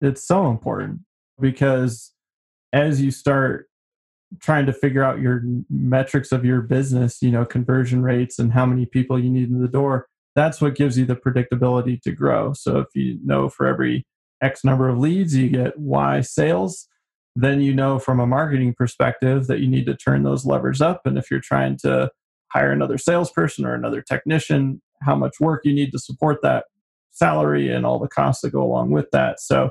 it's so important because as you start trying to figure out your metrics of your business, you know, conversion rates and how many people you need in the door, that's what gives you the predictability to grow. So if you know for every X number of leads, you get Y sales, then you know from a marketing perspective that you need to turn those levers up. And if you're trying to hire another salesperson or another technician, how much work you need to support that salary and all the costs that go along with that. So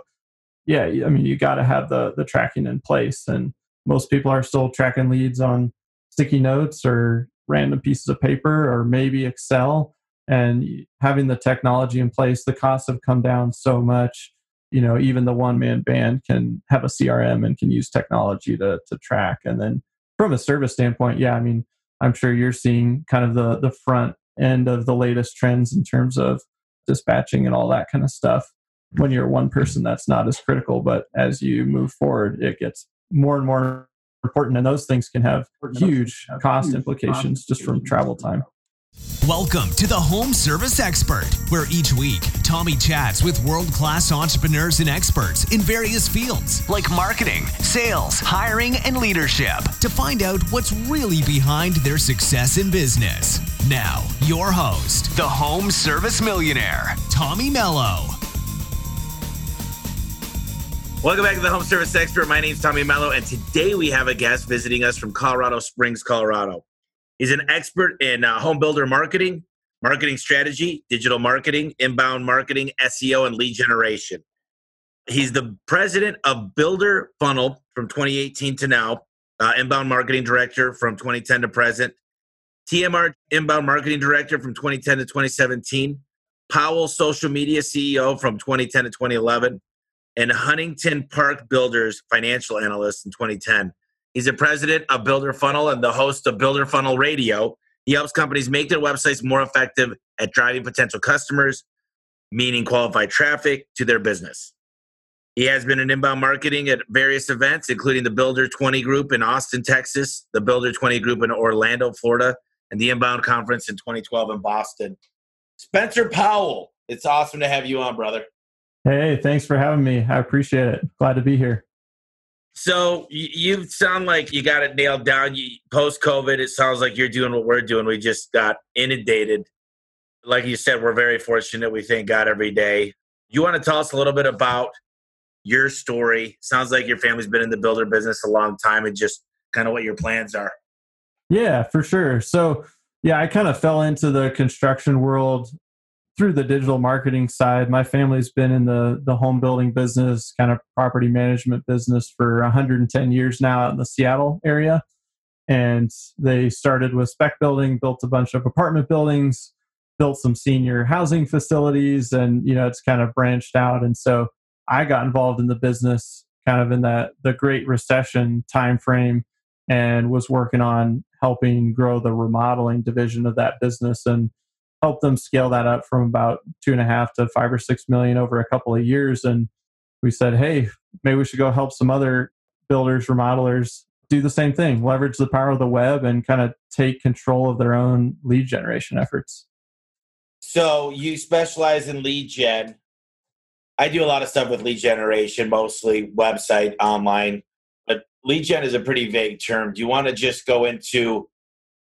yeah, I mean you got to have the the tracking in place and most people are still tracking leads on sticky notes or random pieces of paper or maybe Excel. And having the technology in place, the costs have come down so much. You know, even the one man band can have a CRM and can use technology to, to track. And then from a service standpoint, yeah, I mean, I'm sure you're seeing kind of the, the front end of the latest trends in terms of dispatching and all that kind of stuff. When you're one person, that's not as critical. But as you move forward, it gets more and more important, and those things can have huge cost implications just from travel time. Welcome to the Home Service Expert, where each week Tommy chats with world class entrepreneurs and experts in various fields like marketing, sales, hiring, and leadership to find out what's really behind their success in business. Now, your host, the Home Service Millionaire, Tommy Mello. Welcome back to the Home Service Expert. My name is Tommy Mello, and today we have a guest visiting us from Colorado Springs, Colorado. He's an expert in uh, home builder marketing, marketing strategy, digital marketing, inbound marketing, SEO, and lead generation. He's the president of Builder Funnel from 2018 to now, uh, inbound marketing director from 2010 to present, TMR inbound marketing director from 2010 to 2017, Powell social media CEO from 2010 to 2011 and Huntington Park Builders financial analyst in 2010. He's the president of Builder Funnel and the host of Builder Funnel Radio. He helps companies make their websites more effective at driving potential customers, meaning qualified traffic to their business. He has been in inbound marketing at various events, including the Builder 20 Group in Austin, Texas, the Builder 20 Group in Orlando, Florida, and the Inbound Conference in 2012 in Boston. Spencer Powell, it's awesome to have you on, brother. Hey, thanks for having me. I appreciate it. Glad to be here. So you, sound like you got it nailed down. Post COVID, it sounds like you're doing what we're doing. We just got inundated. Like you said, we're very fortunate. We thank God every day. You want to tell us a little bit about your story? Sounds like your family's been in the builder business a long time, and just kind of what your plans are. Yeah, for sure. So yeah, I kind of fell into the construction world through the digital marketing side, my family's been in the the home building business, kind of property management business for 110 years now in the Seattle area. And they started with spec building, built a bunch of apartment buildings, built some senior housing facilities, and you know it's kind of branched out. And so I got involved in the business kind of in that the Great Recession timeframe and was working on helping grow the remodeling division of that business and helped them scale that up from about two and a half to five or six million over a couple of years. And we said, hey, maybe we should go help some other builders, remodelers do the same thing, leverage the power of the web and kind of take control of their own lead generation efforts. So you specialize in lead gen. I do a lot of stuff with lead generation, mostly website, online. But lead gen is a pretty vague term. Do you want to just go into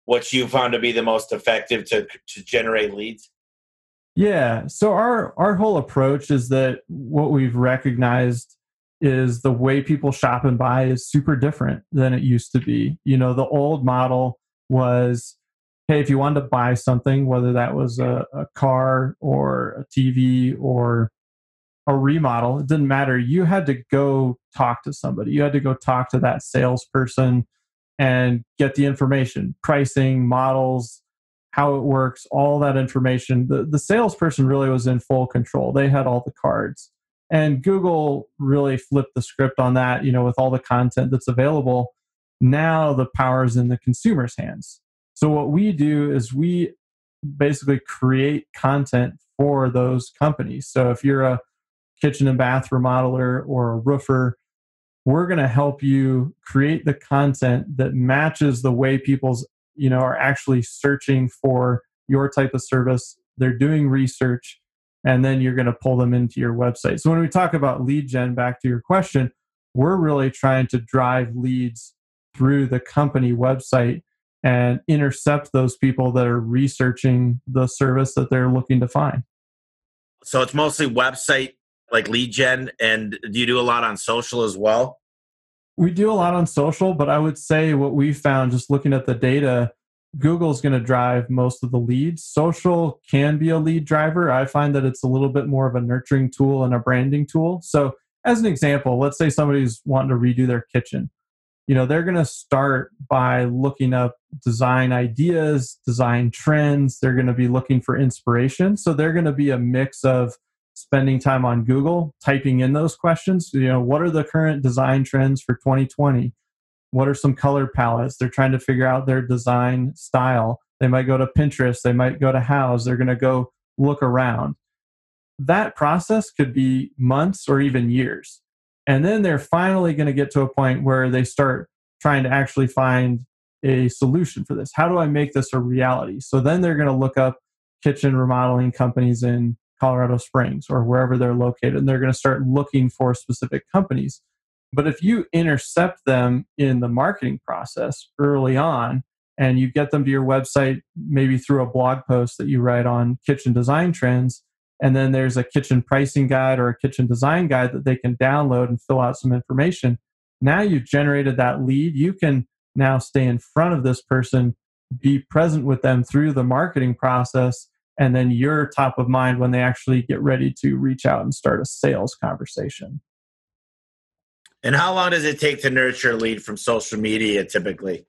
what you found to be the most effective to to generate leads? Yeah. So our our whole approach is that what we've recognized is the way people shop and buy is super different than it used to be. You know, the old model was hey, if you wanted to buy something, whether that was a, a car or a TV or a remodel, it didn't matter. You had to go talk to somebody. You had to go talk to that salesperson and get the information pricing models how it works all that information. The, the salesperson really was in full control. They had all the cards. And google really flipped the script on that you know with all the content that's available. Now the power is in the consumer's hands. So what we do is we basically create content for those companies. So if you're a kitchen and bath remodeler or a roofer we're going to help you create the content that matches the way people's you know are actually searching for your type of service they're doing research and then you're going to pull them into your website. So when we talk about lead gen, back to your question, we're really trying to drive leads through the company website and intercept those people that are researching the service that they're looking to find. So it's mostly website like lead gen and do you do a lot on social as well? We do a lot on social, but I would say what we found just looking at the data, Google's going to drive most of the leads. Social can be a lead driver. I find that it's a little bit more of a nurturing tool and a branding tool. So, as an example, let's say somebody's wanting to redo their kitchen. You know, they're going to start by looking up design ideas, design trends. They're going to be looking for inspiration. So, they're going to be a mix of spending time on Google, typing in those questions. You know, what are the current design trends for 2020? What are some color palettes? They're trying to figure out their design style. They might go to Pinterest, they might go to Houzz, they're going to go look around. That process could be months or even years. And then they're finally going to get to a point where they start trying to actually find a solution for this. How do I make this a reality? So then they're going to look up kitchen remodeling companies in Colorado Springs or wherever they're located, and they're going to start looking for specific companies. But if you intercept them in the marketing process early on and you get them to your website, maybe through a blog post that you write on kitchen design trends, and then there's a kitchen pricing guide or a kitchen design guide that they can download and fill out some information. Now you've generated that lead. You can now stay in front of this person, be present with them through the marketing process, and then you're top of mind when they actually get ready to reach out and start a sales conversation. And how long does it take to nurture a lead from social media typically?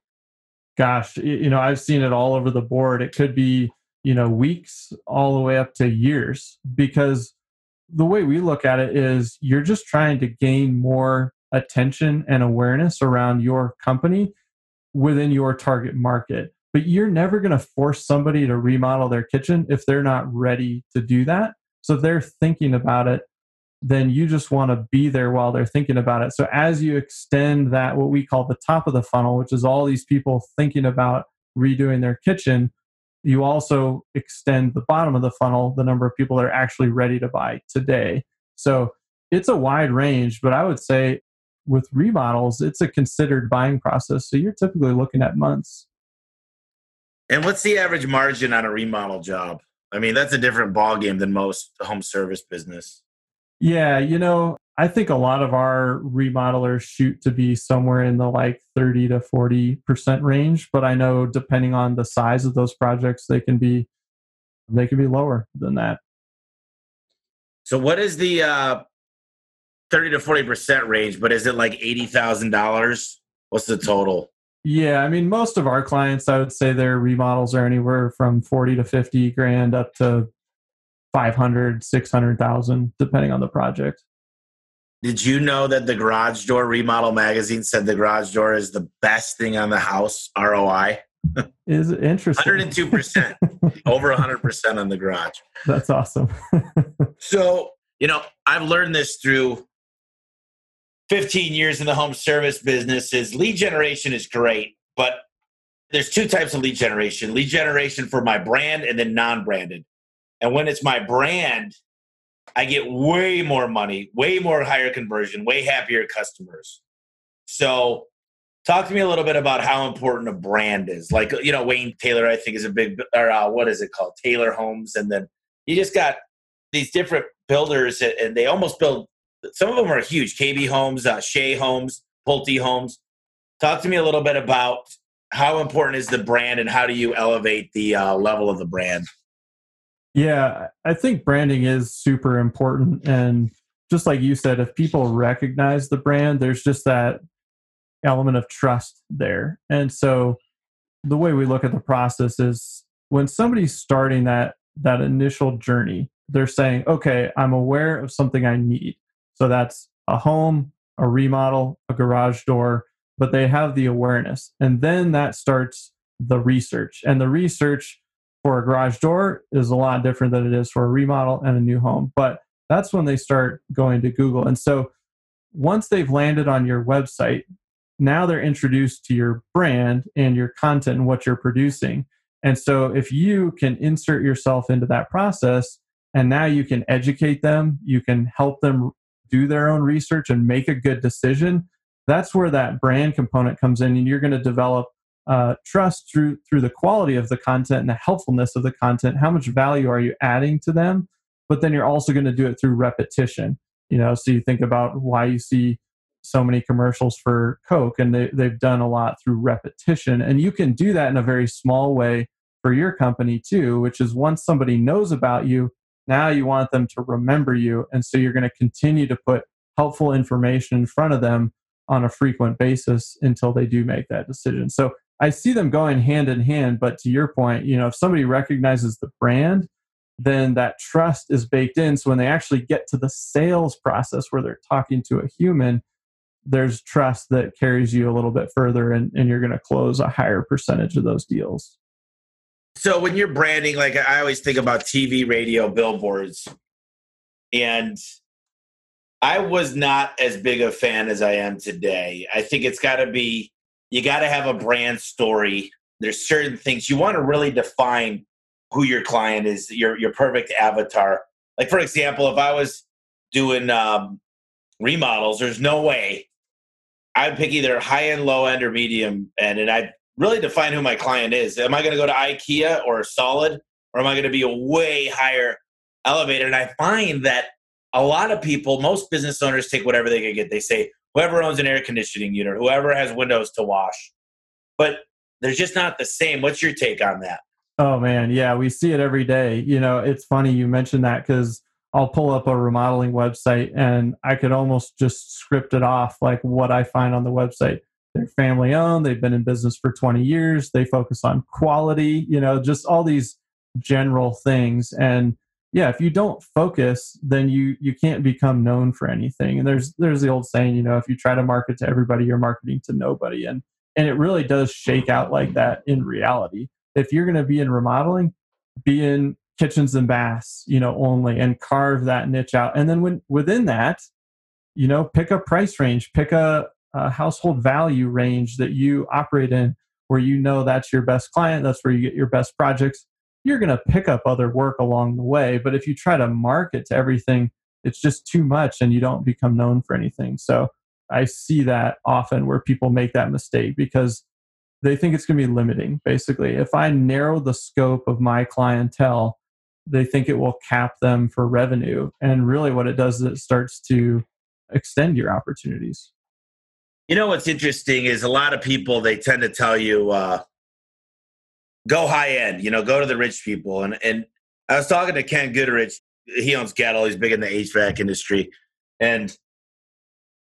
Gosh, you know, I've seen it all over the board. It could be, you know, weeks all the way up to years because the way we look at it is you're just trying to gain more attention and awareness around your company within your target market but you're never going to force somebody to remodel their kitchen if they're not ready to do that. So if they're thinking about it, then you just want to be there while they're thinking about it. So as you extend that, what we call the top of the funnel, which is all these people thinking about redoing their kitchen, you also extend the bottom of the funnel, the number of people that are actually ready to buy today. So it's a wide range, but I would say with remodels, it's a considered buying process. So you're typically looking at months. And what's the average margin on a remodel job? I mean, that's a different ballgame than most home service business. Yeah, you know, I think a lot of our remodelers shoot to be somewhere in the like 30 to 40% range, but I know depending on the size of those projects, they can be they can be lower than that. So what is the uh 30 to 40% range, but is it like $80,000? What's the total? Yeah, I mean, most of our clients, I would say their remodels are anywhere from 40 to 50 grand up to 500, 600,000, depending on the project. Did you know that the Garage Door Remodel Magazine said the garage door is the best thing on the house ROI? is interesting. 102%, over 100% on the garage. That's awesome. so, you know, I've learned this through 15 years in the home service business is lead generation is great, but there's two types of lead generation lead generation for my brand and then non branded. And when it's my brand, I get way more money, way more higher conversion, way happier customers. So, talk to me a little bit about how important a brand is. Like, you know, Wayne Taylor, I think, is a big, or uh, what is it called? Taylor Homes. And then you just got these different builders, and they almost build some of them are huge. KB Homes, uh, Shea Homes, Pulte Homes. Talk to me a little bit about how important is the brand and how do you elevate the uh, level of the brand? Yeah, I think branding is super important. And just like you said, if people recognize the brand, there's just that element of trust there. And so the way we look at the process is when somebody's starting that that initial journey, they're saying, okay, I'm aware of something I need. So that's a home, a remodel, a garage door, but they have the awareness. And then that starts the research. And the research for a garage door is a lot different than it is for a remodel and a new home. But that's when they start going to Google. And so once they've landed on your website, now they're introduced to your brand and your content and what you're producing. And so if you can insert yourself into that process and now you can educate them, you can help them do their own research and make a good decision. That's where that brand component comes in, and you're going to develop uh, trust through through the quality of the content and the helpfulness of the content. How much value are you adding to them? But then you're also going to do it through repetition. You know, so you think about why you see so many commercials for Coke, and they, they've done a lot through repetition. And you can do that in a very small way for your company too, which is once somebody knows about you, now you want them to remember you. And so you're going to continue to put helpful information in front of them on a frequent basis until they do make that decision. So I see them going hand in hand. But to your point, you know, if somebody recognizes the brand, then that trust is baked in. So when they actually get to the sales process where they're talking to a human, there's trust that carries you a little bit further and, and you're going to close a higher percentage of those deals. So when you're branding, like I always think about TV, radio, billboards, and I was not as big a fan as I am today. I think it's got to be you got to have a brand story. There's certain things you want to really define who your client is, your your perfect avatar. Like for example, if I was doing um, remodels, there's no way I'd pick either high end, low end, or medium end, and I'd really define who my client is. Am I going to go to IKEA or Solid, or am I going to be a way higher elevator? And I find that a lot of people, most business owners, take whatever they can get. They say, whoever owns an air conditioning unit, whoever has windows to wash. But they're just not the same. What's your take on that? Oh man, yeah, we see it every day. You know, it's funny you mentioned that because I'll pull up a remodeling website and I could almost just script it off like what I find on the website. They're family owned, they've been in business for 20 years, they focus on quality, you know, just all these general things. And yeah, if you don't focus, then you you can't become known for anything. And there's there's the old saying, you know, if you try to market to everybody, you're marketing to nobody. And and it really does shake out like that in reality. If you're going to be in remodeling, be in kitchens and baths, you know, only and carve that niche out. And then when within that, you know, pick a price range, pick a, a household value range that you operate in where you know that's your best client, that's where you get your best projects. You're going to pick up other work along the way. But if you try to market to everything, it's just too much and you don't become known for anything. So I see that often where people make that mistake because they think it's going to be limiting. Basically, if I narrow the scope of my clientele, they think it will cap them for revenue. And really, what it does is it starts to extend your opportunities. You know what's interesting is a lot of people they tend to tell you uh, go high end. You know, go to the rich people. And and I was talking to Ken Goodrich. He owns Goettl. He's big in the HVAC industry, and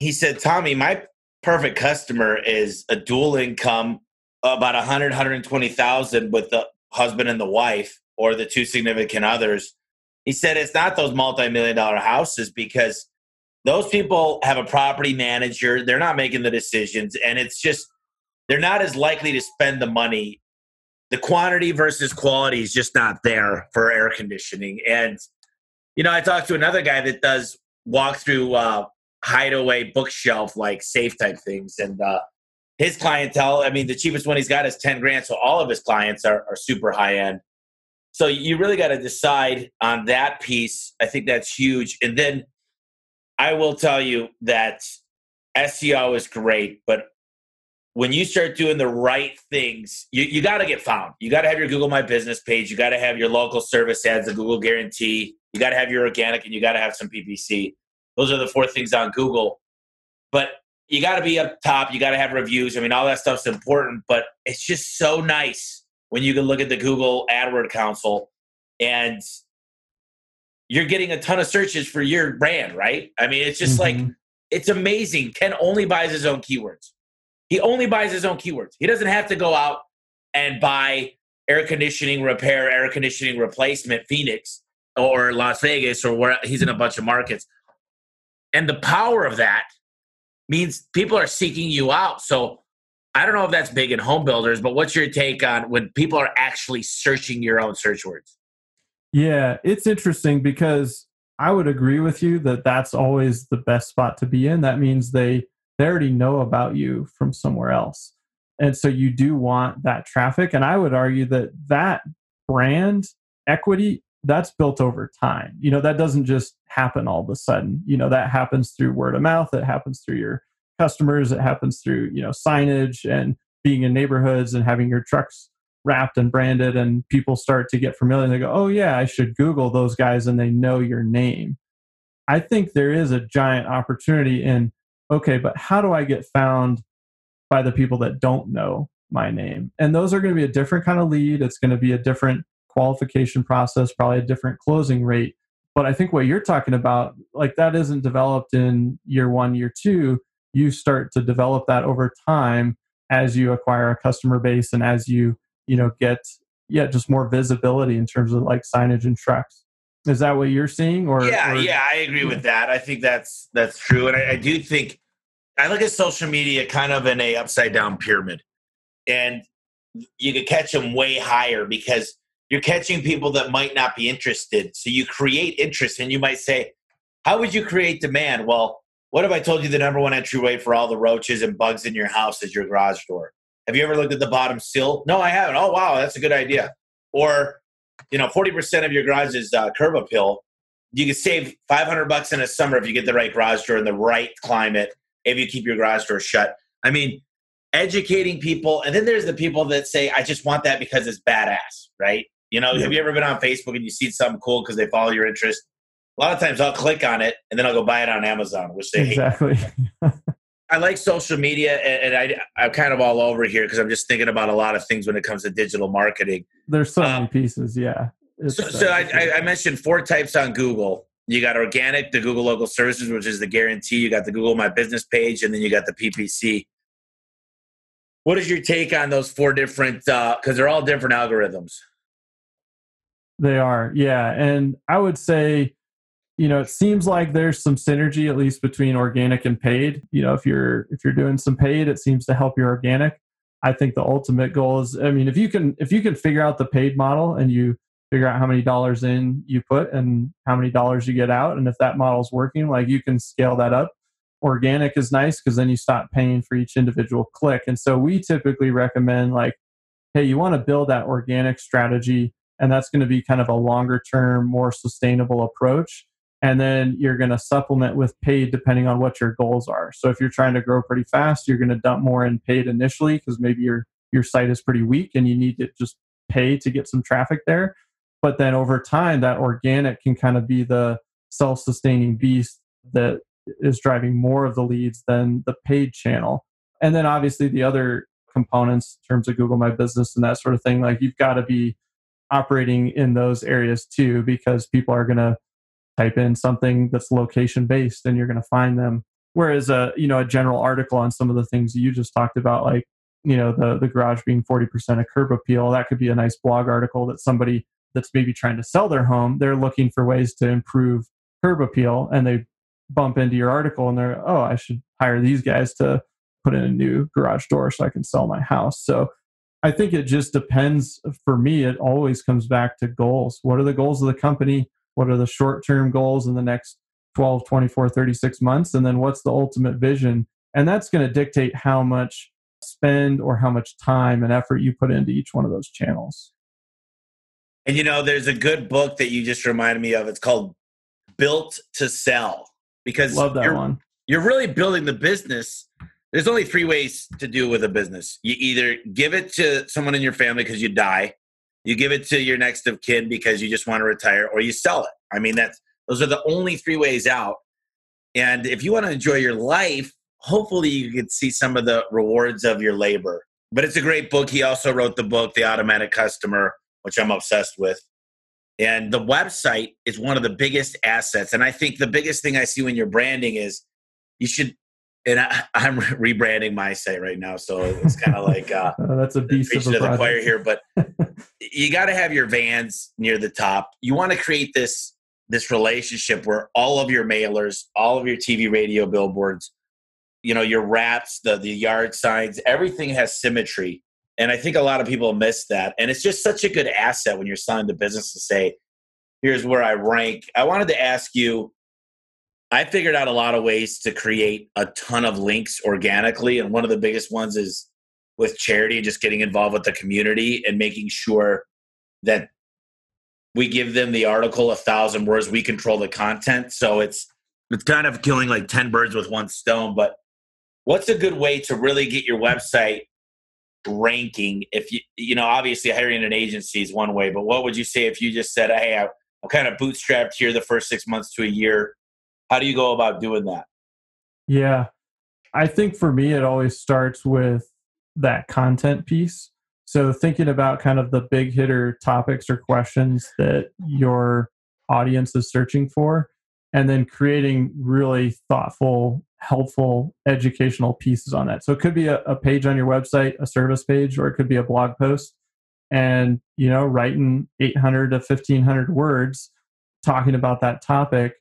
he said, Tommy, my perfect customer is a dual income, about 100, 120,000 with the husband and the wife or the two significant others. He said it's not those multi-million dollar houses because those people have a property manager. They're not making the decisions, and it's just they're not as likely to spend the money. The quantity versus quality is just not there for air conditioning. And you know, I talked to another guy that does walk through uh, hideaway bookshelf like safe type things, and uh, his clientele. I mean, the cheapest one he's got is ten grand, so all of his clients are, are super high end. So you really got to decide on that piece. I think that's huge. And then I will tell you that SEO is great, but when you start doing the right things, you, you got to get found. You got to have your Google My Business page. You got to have your local service ads, the Google guarantee. You got to have your organic and you got to have some PPC. Those are the four things on Google. But you got to be up top. You got to have reviews. I mean, all that stuff's important, but it's just so nice when you can look at the Google AdWord console and you're getting a ton of searches for your brand, right? I mean, it's just mm-hmm. like it's amazing. Ken only buys his own keywords. He only buys his own keywords. He doesn't have to go out and buy air conditioning repair, air conditioning replacement, Phoenix or Las Vegas or where he's in a bunch of markets. And the power of that means people are seeking you out. So I don't know if that's big in home builders, but what's your take on when people are actually searching your own search words? Yeah, it's interesting because I would agree with you that that's always the best spot to be in. That means they they already know about you from somewhere else. And so you do want that traffic and I would argue that that brand equity that's built over time. You know, that doesn't just happen all of a sudden. You know, that happens through word of mouth, it happens through your customers, it happens through, you know, signage and being in neighborhoods and having your trucks wrapped and branded and people start to get familiar and they go, "Oh yeah, I should google those guys and they know your name." I think there is a giant opportunity in okay, but how do I get found by the people that don't know my name? And those are going to be a different kind of lead. It's going to be a different qualification process, probably a different closing rate. But I think what you're talking about, like that isn't developed in year one, year two. You start to develop that over time as you acquire a customer base and as you, you know, get yeah, just more visibility in terms of like signage and trucks. Is that what you're seeing? Or yeah, or, yeah, I agree with that. I think that's that's true, and I, I do think I look at social media kind of in a upside down pyramid, and you could catch them way higher because you're catching people that might not be interested. So you create interest, and you might say, "How would you create demand?" Well, what if I told you the number one entryway for all the roaches and bugs in your house is your garage door? Have you ever looked at the bottom sill? No, I haven't. Oh, wow, that's a good idea. Or you know, 40% of your garage is uh, curb appeal. You can save 500 bucks in a summer if you get the right garage door in the right climate, if you keep your garage door shut. I mean, educating people. And then there's the people that say, I just want that because it's badass, right? You know, yeah. have you ever been on Facebook and you see something cool because they follow your interest? A lot of times I'll click on it and then I'll go buy it on Amazon, which they exactly. I like social media, and, I, I'm kind of all over here because I'm just thinking about a lot of things when it comes to digital marketing. There's so um, many pieces, yeah. so, uh, so I, I, mentioned four types on Google. You got organic, the Google Local Services, which is the guarantee. You got the Google My Business page, and then you got the PPC. What is your take on those four different? Because uh, they're all different algorithms. They are, yeah, and I would say you know it seems like there's some synergy at least between organic and paid. You know if you're if you're doing some paid it seems to help your organic. I think the ultimate goal is i mean if you can if you can figure out the paid model and you figure out how many dollars in you put and how many dollars you get out and if that model's working like you can scale that up. Organic is nice because then you stop paying for each individual click. And so we typically recommend like hey you want to build that organic strategy and that's going to be kind of a longer term more sustainable approach and then you're going to supplement with paid depending on what your goals are. So if you're trying to grow pretty fast you're going to dump more in paid initially because maybe your your site is pretty weak and you need to just pay to get some traffic there. But then over time that organic can kind of be the self-sustaining beast that is driving more of the leads than the paid channel. And then obviously the other components in terms of google my business and that sort of thing like you've got to be operating in those areas too because people are going to type in something that's location based and you're going to find them. Whereas a you know a general article on some of the things you just talked about like you know the the garage being 40% of curb appeal that could be a nice blog article that somebody that's maybe trying to sell their home they're looking for ways to improve curb appeal and they bump into your article and they're oh i should hire these guys to put in a new garage door so i can sell my house. So i think it just depends for me it always comes back to goals. What are the goals of the company what are the short term goals in the next 12 24 36 months? And then what's the ultimate vision? And that's going to dictate how much spend or how much time and effort you put into each one of those channels. And you know there's a good book that you just reminded me of. It's called built to sell because love that you're, one. you're really building the business. There's only three ways to do with a business. You either give it to someone in your family because you die you give it to your next of kin because you just want to retire, or you sell it. I mean, that's those are the only three ways out. And if you want to enjoy your life, hopefully you can see some of the rewards of your labor. But it's a great book. He also wrote the book, The Automatic Customer, which I'm obsessed with. And the website is one of the biggest assets. And I think the biggest thing I see when you're branding is you should and I, am rebranding my site right now, so it's kind of like uh, uh, that's a beast of a the choir here. But you got to have your vans near the top. You want to create this this relationship where all of your mailers, all of your TV, radio, billboards, you know, your wraps, the the yard signs, everything has symmetry. And I think a lot of people miss that. And it's just such a good asset when you're selling the business to say, here's where I rank. I wanted to ask you I figured out a lot of ways to create a ton of links organically. And one of the biggest ones is with charity, just getting involved with the community and making sure that we give them the article a thousand words. We control the content, so it's it's kind of killing like ten birds with one stone. But what's a good way to really get your website ranking? If you you know, obviously hiring an agency is one way, but what would you say if you just said, "Hey, I'm kind of bootstrapped here the first six months to a year"? How do you go about doing that? Yeah, I think for me, it always starts with that content piece. So thinking about kind of the big hitter topics or questions that your audience is searching for, and then creating really thoughtful, helpful, educational pieces on that. So it could be a, a page on your website, a service page, or it could be a blog post. And, you know, writing 800 to 1500 words talking about that topic.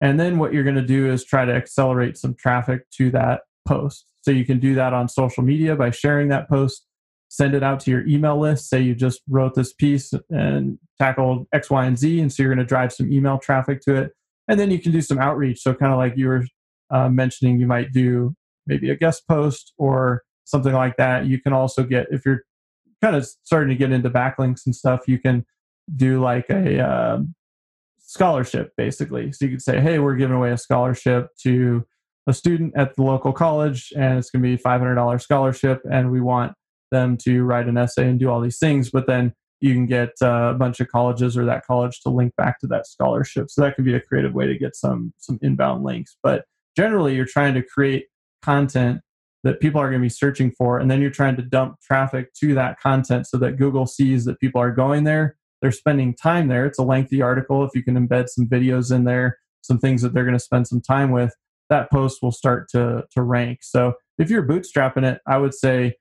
And then what you're going to do is try to accelerate some traffic to that post. So you can do that on social media by sharing that post, send it out to your email list. Say you just wrote this piece and tackled X, Y, and Z. And so you're going to drive some email traffic to it. And then you can do some outreach. So, kind of like you were uh, mentioning, you might do maybe a guest post or something like that. You can also get, if you're kind of starting to get into backlinks and stuff, you can do like a uh, scholarship basically. So you could say, hey, we're giving away a scholarship to a student at the local college and it's going to be $500 scholarship and we want them to write an essay and do all these things. But then you can get uh, a bunch of colleges or that college to link back to that scholarship. So that can be a creative way to get some some inbound links. But generally you're trying to create content that people are going to be searching for and then you're trying to dump traffic to that content so that google sees that people are going there they're spending time there it's a lengthy article if you can embed some videos in there some things that they're going to spend some time with that post will start to to rank. So if you're bootstrapping it, I would say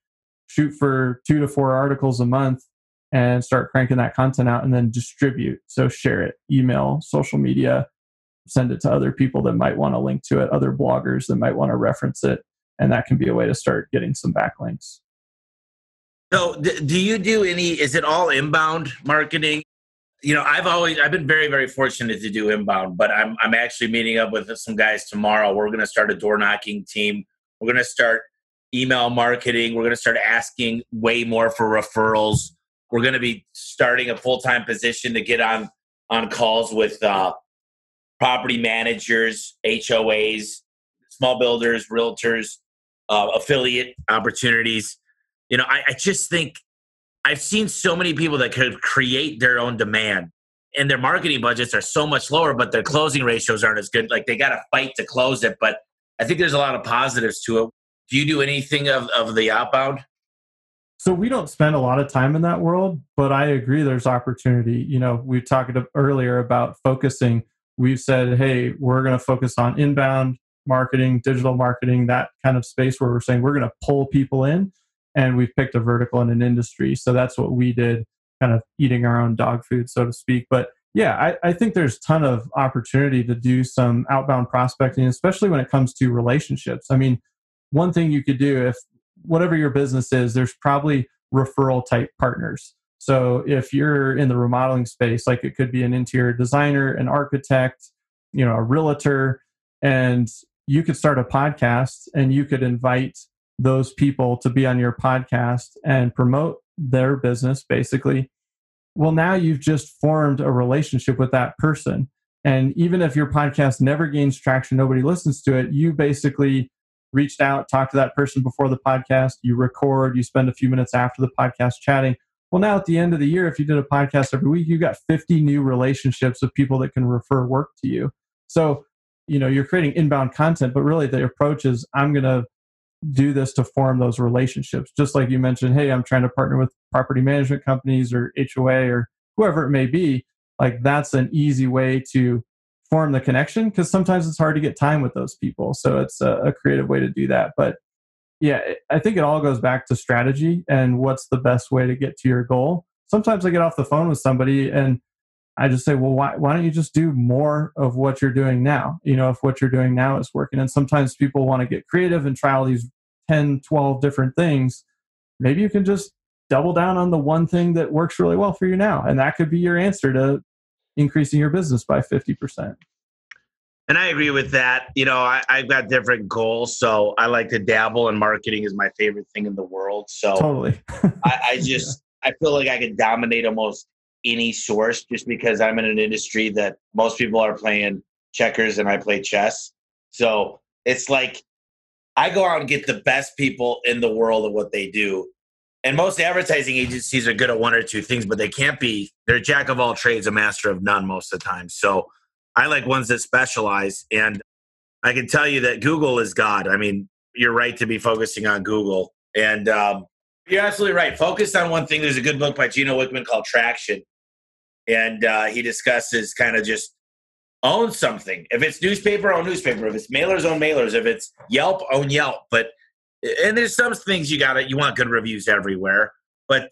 shoot for two to four articles a month and start cranking that content out and then distribute. So share it, email, social media, send it to other people that might want to link to it, other bloggers that might want to reference it. And that can be a way to start getting some backlinks. So, do you do any? Is it all inbound marketing? you know, I've always I've been very very fortunate to do inbound, but I'm I'm actually meeting up with some guys tomorrow. We're going to start a door knocking team. We're going to start email marketing. We're going to start asking way more for referrals. We're going to be starting a full time position to get on on calls with uh, property managers, HOAs, small builders, realtors, uh, affiliate opportunities. You know, I, I just think I've seen so many people that could create their own demand and their marketing budgets are so much lower, but their closing ratios aren't as good. Like they got to fight to close it. But I think there's a lot of positives to it. Do you do anything of, of the outbound? So we don't spend a lot of time in that world, but I agree there's opportunity. You know, we talked earlier about focusing. We've said, hey, we're going to focus on inbound marketing, digital marketing, that kind of space where we're saying we're going to pull people in and we've picked a vertical in an industry. So that's what we did, kind of eating our own dog food, so to speak. But yeah, I, I think there's a ton of opportunity to do some outbound prospecting, especially when it comes to relationships. I mean, one thing you could do if whatever your business is, there's probably referral type partners. So if you're in the remodeling space, like it could be an interior designer, an architect, you know, a realtor, and you could start a podcast and you could invite those people to be on your podcast and promote their business basically well now you've just formed a relationship with that person. And even if your podcast never gains traction nobody listens to it you basically reached out talked to that person before the podcast you record you spend a few minutes after the podcast chatting. Well now at the end of the year if you did a podcast every week you got 50 new relationships of people that can refer work to you. So you know you're creating inbound content but really the approach is i'm going to do this to form those relationships. Just like you mentioned, hey, I'm trying to partner with property management companies or HOA or whoever it may be. Like that's an easy way to form the connection because sometimes it's hard to get time with those people. So it's a, a, creative way to do that. But yeah, I think it all goes back to strategy and what's the best way to get to your goal. Sometimes I get off the phone with somebody and I just say, well, why, why don't you just do more of what you're doing now? You know, if what you're doing now is working. And sometimes people want to get creative and try all these 10, 12 different things. Maybe you can just double down on the one thing that works really well for you now. And that could be your answer to increasing your business by 50%. And I agree with that. You know, I, have got different goals. So I like to dabble, and marketing is my favorite thing in the world. So totally. I, I just, I feel like I can dominate almost any source just because I'm in an industry that most people are playing checkers and I play chess. So it's like I go out and get the best people in the world at what they do. And most advertising agencies are good at one or two things, but they can't be, they're jack of all trades, a master of none most of the time. So I like ones that specialize. And I can tell you that Google is God. I mean, you're right to be focusing on Google. And um, you're absolutely right. Focus on one thing. There's a good book by Gino Wickman called Traction. And uh, he discusses kind of just own something. If it's newspaper, own newspaper. If it's mailers, own mailers. If it's Yelp, own Yelp. But and there's some things you got to you want good reviews everywhere. But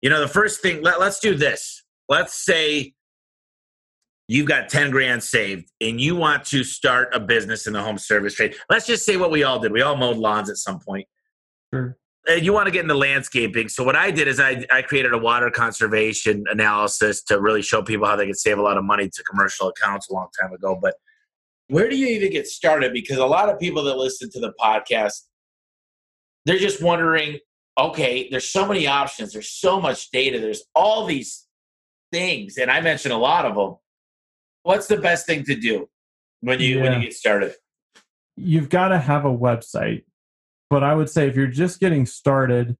you know, the first thing. Let, let's do this. Let's say you've got 10 grand saved and you want to start a business in the home service trade. Let's just say what we all did. We all mowed lawns at some point. Sure Uh, you want to get into landscaping. So what I did is I, I created a water conservation analysis to really show people how they can save a lot of money to commercial accounts a long time ago. But where do you even get started? Because a lot of people that listen to the podcast, they're just wondering, okay, there's so many options, there's so much data, there's all these things, and I mentioned a lot of them. What's the best thing to do when you yeah. when you get started? You've got to have a website but I would say if you're just getting started,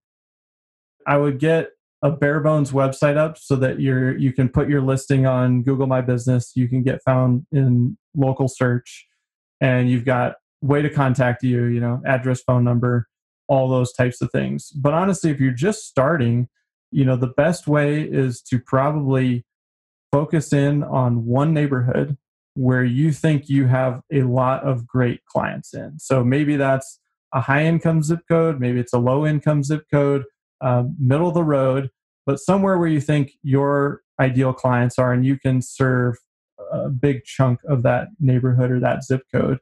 I would get a bare bones website up so that you're you can put your listing on Google My Business. You can get found in local search, and you've got way to contact you. You know, address, phone number, all those types of things. But honestly, if you're just starting, you know, the best way is to probably focus in on one neighborhood where you think you have a lot of great clients in. So maybe that's a high income zip code, maybe it's a low income zip code, um, middle of the road, but somewhere where you think your ideal clients are and you can serve a big chunk of that neighborhood or that zip code.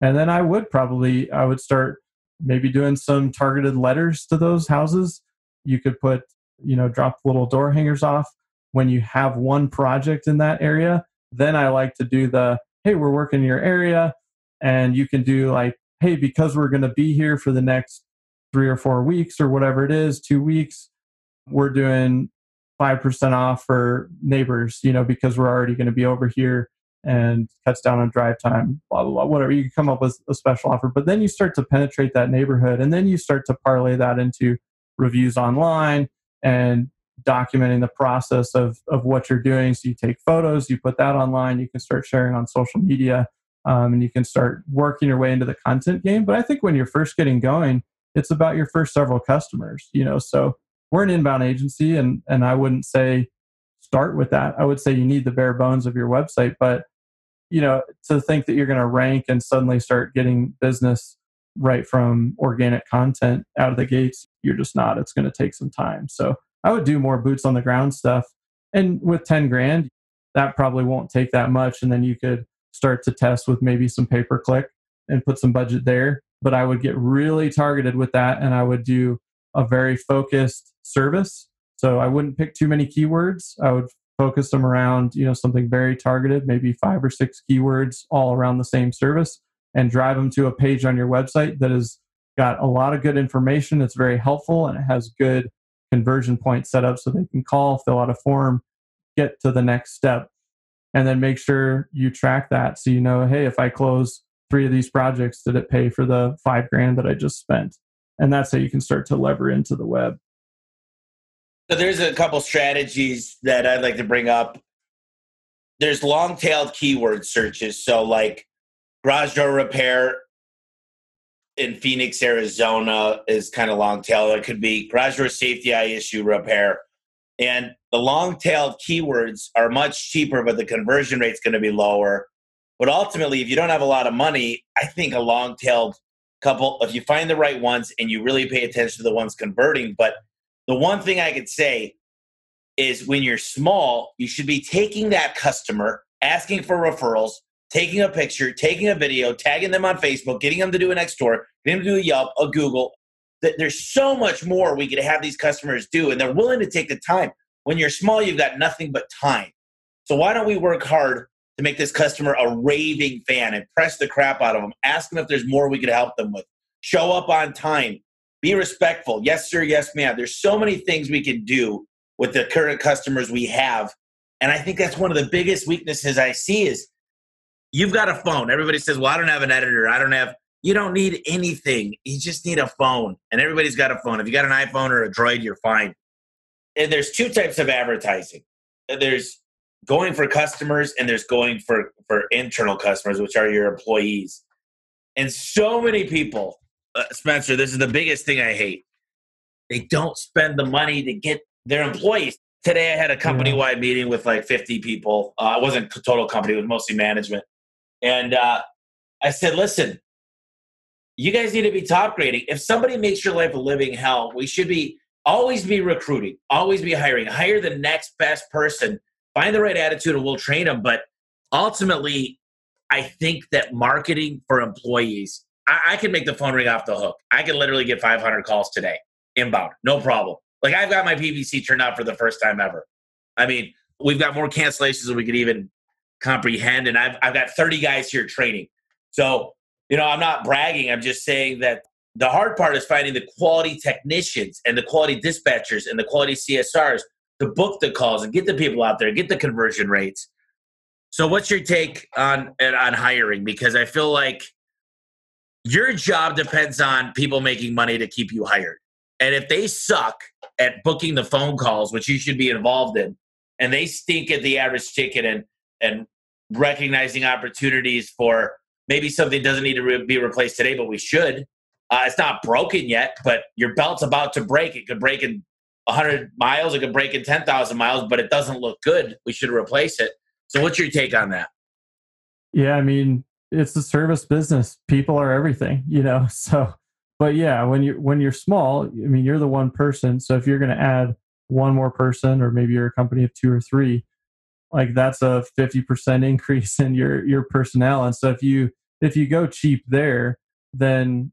And then I would probably I would start maybe doing some targeted letters to those houses. You could put, you know, drop little door hangers off when you have one project in that area. Then I like to do the hey, we're working in your area and you can do like hey, because we're going to be here for the next three or four weeks or whatever it is, two weeks, we're doing 5% off for neighbors, you know, because we're already going to be over here and cuts down on drive time, blah, blah, blah, whatever. You can come up with a special offer. But then you start to penetrate that neighborhood and then you start to parlay that into reviews online and documenting the process of, of what you're doing. So you take photos, you put that online, you can start sharing on social media um, and you can start working your way into the content game. But I think when you're first getting going, it's about your first several customers. You know, so we're an inbound agency, and and I wouldn't say start with that. I would say you need the bare bones of your website, but you know, to think that you're going to rank and suddenly start getting business right from organic content out of the gates, you're just not. It's going to take some time. So I would do more boots on the ground stuff. And with 10 grand, that probably won't take that much. And then you could start to test with maybe some pay per click and put some budget there. But I would get really targeted with that and I would do a very focused service. So I wouldn't pick too many keywords. I would focus them around, you know, something very targeted, maybe five or six keywords all around the same service and drive them to a page on your website that has got a lot of good information. It's very helpful and it has good conversion points set up so they can call, fill out a form, get to the next step and then make sure you track that so you know hey if i close three of these projects did it pay for the five grand that i just spent? And that's how you can start to lever into the web. So there's a couple strategies that i'd like to bring up. There's long tailed keyword searches. So like garage door repair in phoenix arizona is kind of long tail it could be garage door safety issue repair and the long tailed keywords are much cheaper, but the conversion rate's going to be lower. But ultimately, if you don't have a lot of money, I think a long tailed couple, if you find the right ones and you really pay attention to the ones converting. But the one thing I could say is when you're small, you should be taking that customer, asking for referrals, taking a picture, taking a video, tagging them on Facebook, getting them to do an Nextdoor, getting them to do a Yelp, a Google, there's so much more we could have these customers do, and they're willing to take the time. When you're small, you've got nothing but time. So why don't we work hard to make this customer a raving fan and press the crap out of them? Ask them if there's more we could help them with. Show up on time. Be respectful. Yes, sir. Yes, ma'am. There's so many things we can do with the current customers we have. And I think that's one of the biggest weaknesses I see is you've got a phone. Everybody says, "Well, I don't have an editor. I don't have." You don't need anything. You just need a phone, and everybody's got a phone. If you got an iPhone or a Droid, you're fine. And there's two types of advertising. There's going for customers, and there's going for for internal customers, which are your employees. And so many people, uh, Spencer, this is the biggest thing I hate. They don't spend the money to get their employees. Today, I had a company wide meeting with like 50 people. Uh, it wasn't total company; it was mostly management. And uh, I said, "Listen, you guys need to be top grading. If somebody makes your life a living hell, we should be always be recruiting, always be hiring. Hire the next best person. Find the right attitude, and we'll train them. But ultimately, I think that marketing for employees, I, I can make the phone ring off the hook. I can literally get 500 calls today inbound, no problem. Like I've got my PPC turned out for the first time ever. I mean, we've got more cancellations than we could even comprehend, and I've I've got 30 guys here training. So you know, I'm not bragging. I'm just saying that the hard part is finding the quality technicians and the quality dispatchers and the quality CSRs to book the calls and get the people out there, get the conversion rates. So, what's your take on on hiring? Because I feel like your job depends on people making money to keep you hired. And if they suck at booking the phone calls, which you should be involved in, and they stink at the average ticket and and recognizing opportunities for maybe something doesn't need to re- be replaced today, but we should. Uh, it's not broken yet, but your belt's about to break. It could break in 100 miles, it could break in 10,000 miles, but it doesn't look good. We should replace it. So, what's your take on that? Yeah, I mean, it's a service business. People are everything, you know. So, but yeah, when you when you're small, I mean, you're the one person. So if you're going to add one more person, or maybe you're a company of two or three, like that's a 50% increase in your your personnel. And so if you if you go cheap there then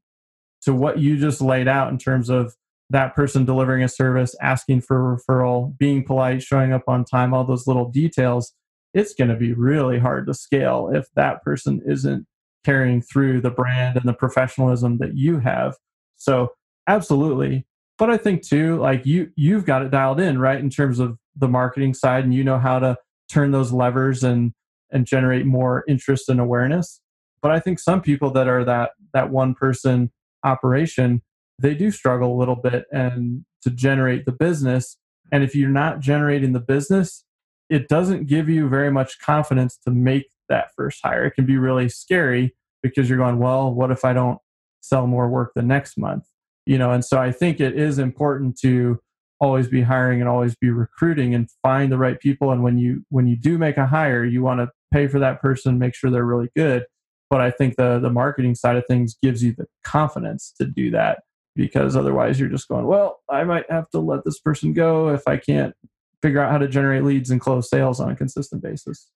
to what you just laid out in terms of that person delivering a service asking for a referral being polite showing up on time all those little details it's going to be really hard to scale if that person isn't carrying through the brand and the professionalism that you have. So absolutely. But i think too like you you've got it dialed in right in terms of the marketing side and you know how to turn those levers and and generate more interest and awareness. But i think some people that are that that one person operation they do struggle a little bit and to generate the business. And if you're not generating the business it doesn't give you very much confidence to make that first hire. It can be really scary because you're going well what if i don't sell more work the next month? You know and so i think it is important to always be hiring and always be recruiting and find the right people. And when you when you do make a hire you want to pay for that person make sure they're really good. But i think the the marketing side of things gives you the confidence to do that because otherwise you're just going well i might have to let this person go if i can't figure out how to generate leads and close sales on a consistent basis.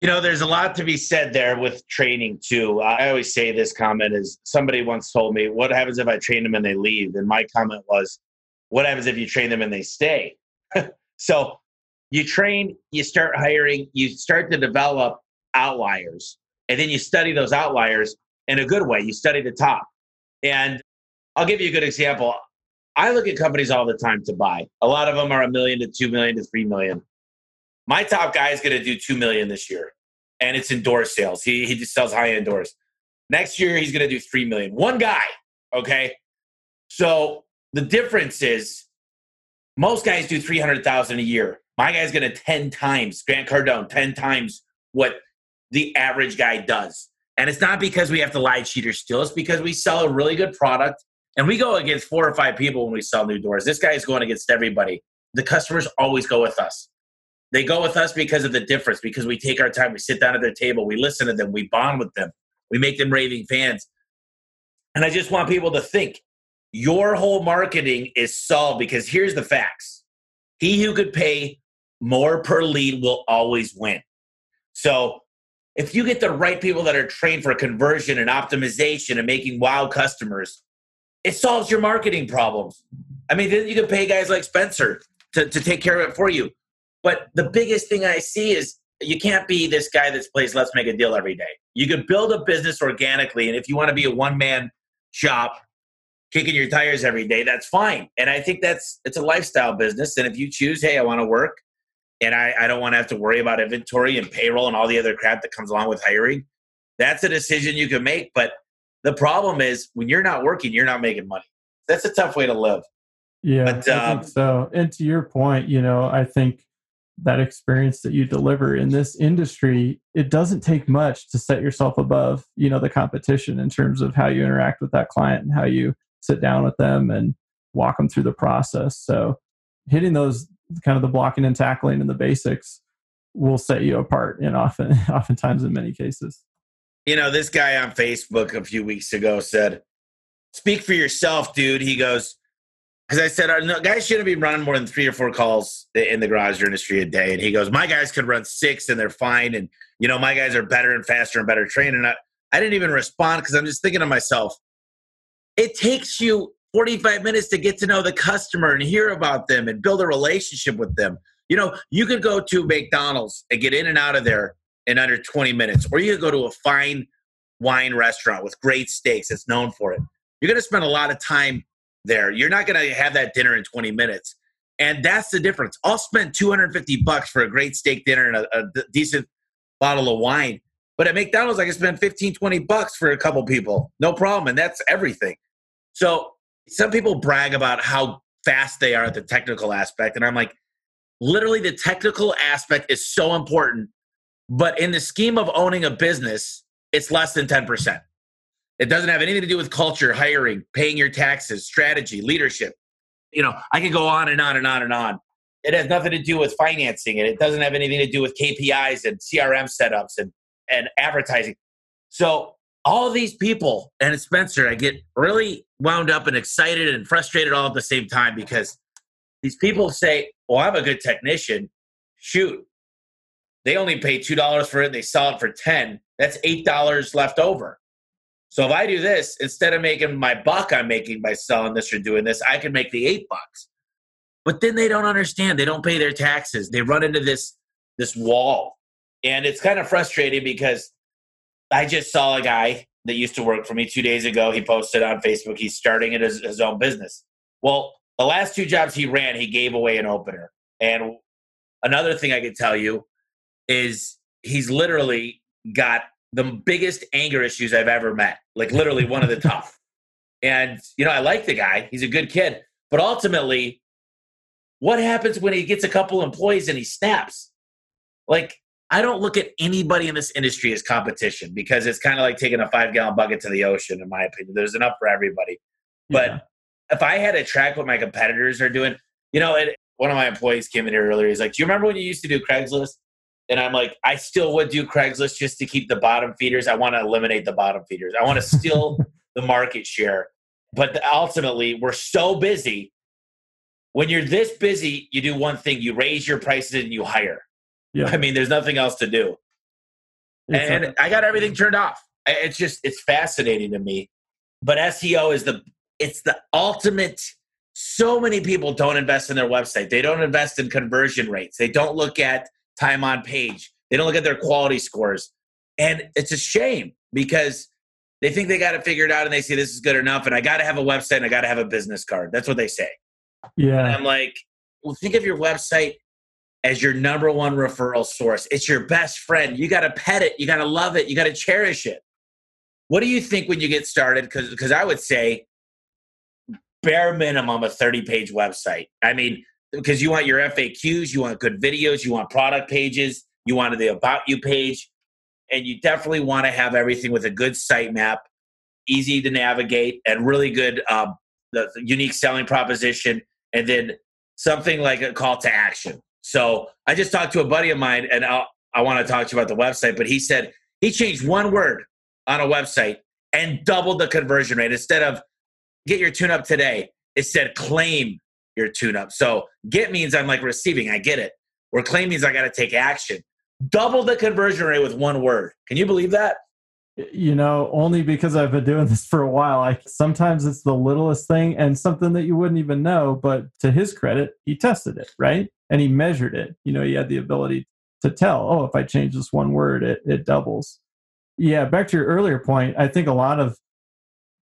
You know there's a lot to be said there with training too. I always say this comment is somebody once told me what happens if i train them and they leave? And my comment was what happens if you train them and they stay? so you train, you start hiring, you start to develop outliers, and then you study those outliers in a good way. You study the top. And I'll give you a good example. I look at companies all the time to buy. A lot of them are a million to two million to three million. My top guy is going to do two million this year, and it's in door sales. He he just sells high end doors. Next year he's going to do three million. One guy, okay. So the difference is most guys do 300,000 a year. My guy's going to 10 times, Grant Cardone, 10 times what the average guy does. And it's not because we have to lie, cheat, or steal. It's because we sell a really good product and we go against four or five people when we sell new doors. This guy is going against everybody. The customers always go with us. They go with us because of the difference, because we take our time, we sit down at their table, we listen to them, we bond with them, we make them raving fans. And I just want people to think your whole marketing is solved because here's the facts he who could pay more per lead will always win. So if you get the right people that are trained for conversion and optimization and making wow customers, it solves your marketing problems. I mean, you can pay guys like Spencer to, to take care of it for you. But the biggest thing I see is you can't be this guy that plays let's make a deal every day. You can build a business organically. And if you want to be a one man shop, kicking your tires every day, that's fine. And I think that's it's a lifestyle business. And if you choose, hey, I want to work and I, I don't want to have to worry about inventory and payroll and all the other crap that comes along with hiring, that's a decision you can make. But the problem is when you're not working, you're not making money. That's a tough way to live. Yeah, but, um, so. And to your point, you know, I think that experience that you deliver in this industry, it doesn't take much to set yourself above, you know, the competition in terms of how you interact with that client and how you sit down with them and walk them through the process. So hitting those kind of the blocking and tackling and the basics will set you apart and often oftentimes in many cases. You know, this guy on Facebook a few weeks ago said, Speak for yourself, dude. He goes, because I said, uh, no, guys shouldn't be running more than three or four calls in the garage industry a day. And he goes, my guys could run six and they're fine. And, you know, my guys are better and faster and better trained. And I, I didn't even respond because I'm just thinking to myself, it takes you 45 minutes to get to know the customer and hear about them and build a relationship with them. You know, you could go to McDonald's and get in and out of there in under 20 minutes, or you could go to a fine wine restaurant with great steaks that's known for it. You're going to spend a lot of time there. You're not going to have that dinner in 20 minutes. And that's the difference. I'll spend 250 bucks for a great steak dinner and a, a decent bottle of wine. But at McDonald's, I can spend 15, 20 bucks for a couple people. No problem. And that's everything. So some people brag about how fast they are at the technical aspect. And I'm like, literally, the technical aspect is so important. But in the scheme of owning a business, it's less than 10%. It doesn't have anything to do with culture, hiring, paying your taxes, strategy, leadership. You know, I can go on and on and on and on. It has nothing to do with financing and it doesn't have anything to do with KPIs and CRM setups and, and advertising. So all these people and Spencer, I get really wound up and excited and frustrated all at the same time because these people say, Well, I'm a good technician. Shoot. They only pay two dollars for it, they sell it for ten. That's eight dollars left over. So if I do this, instead of making my buck I'm making by selling this or doing this, I can make the eight bucks. But then they don't understand. They don't pay their taxes. They run into this this wall. And it's kind of frustrating because I just saw a guy that used to work for me two days ago. He posted on Facebook he's starting it as his own business. Well, the last two jobs he ran, he gave away an opener. And another thing I could tell you is he's literally got the biggest anger issues I've ever met. Like literally one of the top. And you know, I like the guy. He's a good kid. But ultimately, what happens when he gets a couple employees and he snaps? Like I don't look at anybody in this industry as competition because it's kind of like taking a five gallon bucket to the ocean, in my opinion. There's enough for everybody. But yeah. if I had to track what my competitors are doing, you know, it, one of my employees came in here earlier. He's like, Do you remember when you used to do Craigslist? And I'm like, I still would do Craigslist just to keep the bottom feeders. I want to eliminate the bottom feeders. I want to steal the market share. But ultimately, we're so busy. When you're this busy, you do one thing you raise your prices and you hire. Yeah. I mean, there's nothing else to do. and I got everything turned off. It's just, it's fascinating to me. But SEO is the, it's the ultimate. So many people don't invest in their website. They don't invest in conversion rates. They don't look at time on page. They don't look at their quality scores. And it's a shame because they think they got it figured out and they say this is good enough. And I got to have a website and I got to have a business card. That's what they say. Yeah. And I'm like, well, think of your website as your number one referral source. It's your best friend. You got to pet it. You got to love it. You got to cherish it. What do you think when you get started? Because because I would say bare minimum a 30 page website. I mean, because you want your FAQs, you want good videos, you want product pages, you want the about you page, and you definitely want to have everything with a good sitemap, easy to navigate, and really good the, the unique selling proposition, and then something like a call to action. So I just talked to a buddy of mine, and I'll, I want to talk to you about the website, but he said he changed one word on a website and doubled the conversion rate. Instead of get your tune up today, it said claim your tune up. So get means I'm like receiving, I get it. Where claim means I got to take action. Double the conversion rate with one word. Can you believe that? You know, only because I've been doing this for a while. I sometimes it's the littlest thing and something that you wouldn't even know, but to his credit, he tested it, right? And he measured it. You know, he had the ability to tell, oh, if I change this one word, it, it doubles. Yeah, back to your earlier point, I think a lot of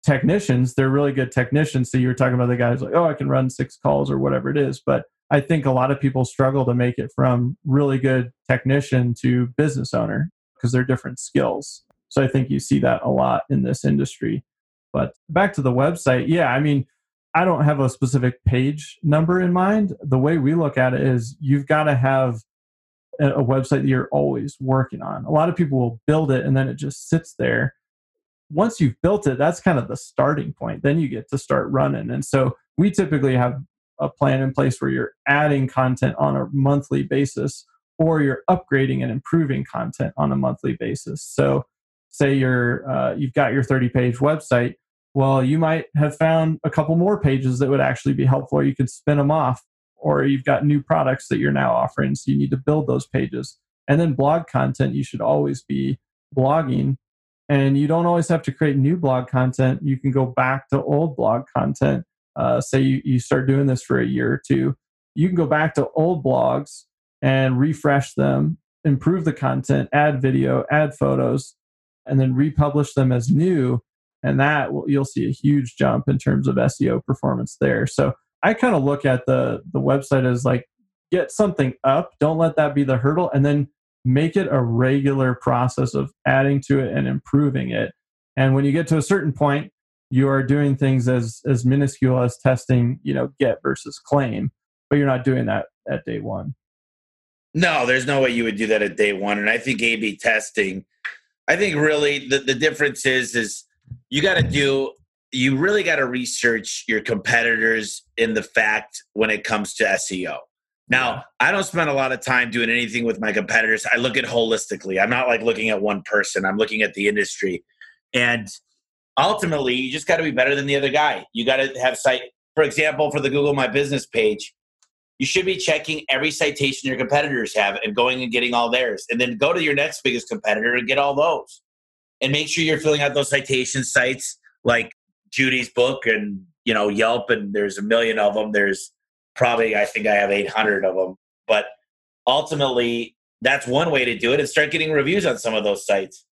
technicians, they're really good technicians. So you were talking about the guys like, oh, I can run six calls or whatever it is. But I think a lot of people struggle to make it from really good technician to business owner because they're different skills. So I think you see that a lot in this industry. But back to the website, yeah, I mean, I don't have a specific page number in mind. The way we look at it is you've got to have a website that you're always working on. A lot of people will build it and then it just sits there. Once you've built it, that's kind of the starting point. Then you get to start running. And so we typically have a plan in place where you're adding content on a monthly basis or you're upgrading and improving content on a monthly basis. So say you're uh, you've got your 30 page website well you might have found a couple more pages that would actually be helpful. You could spin them off or you've got new products that you're now offering so you need to build those pages. And then blog content you should always be blogging. And you don't always have to create new blog content. You can go back to old blog content. Uh, say you, you start doing this for a year or two. You can go back to old blogs and refresh them improve the content add video add photos and then republish them as new and that you'll see a huge jump in terms of SEO performance there. So I kind of look at the the website as like get something up, don't let that be the hurdle, and then make it a regular process of adding to it and improving it. And when you get to a certain point, you are doing things as as minuscule as testing, you know, get versus claim, but you're not doing that at day one. No, there's no way you would do that at day one. And I think A B testing, I think really the, the difference is is you got to do you really got to research your competitors in the fact when it comes to SEO. Now, I don't spend a lot of time doing anything with my competitors. I look at holistically. I'm not like looking at one person. I'm looking at the industry. And ultimately, you just got to be better than the other guy. You got to have site for example, for the Google My Business page, you should be checking every citation your competitors have and going and getting all theirs. And then go to your next biggest competitor and get all those and make sure you're filling out those citation sites like Judy's book and you know Yelp and there's a million of them. There's probably I think I have 800 of them, but ultimately that's one way to do it and start getting reviews on some of those sites.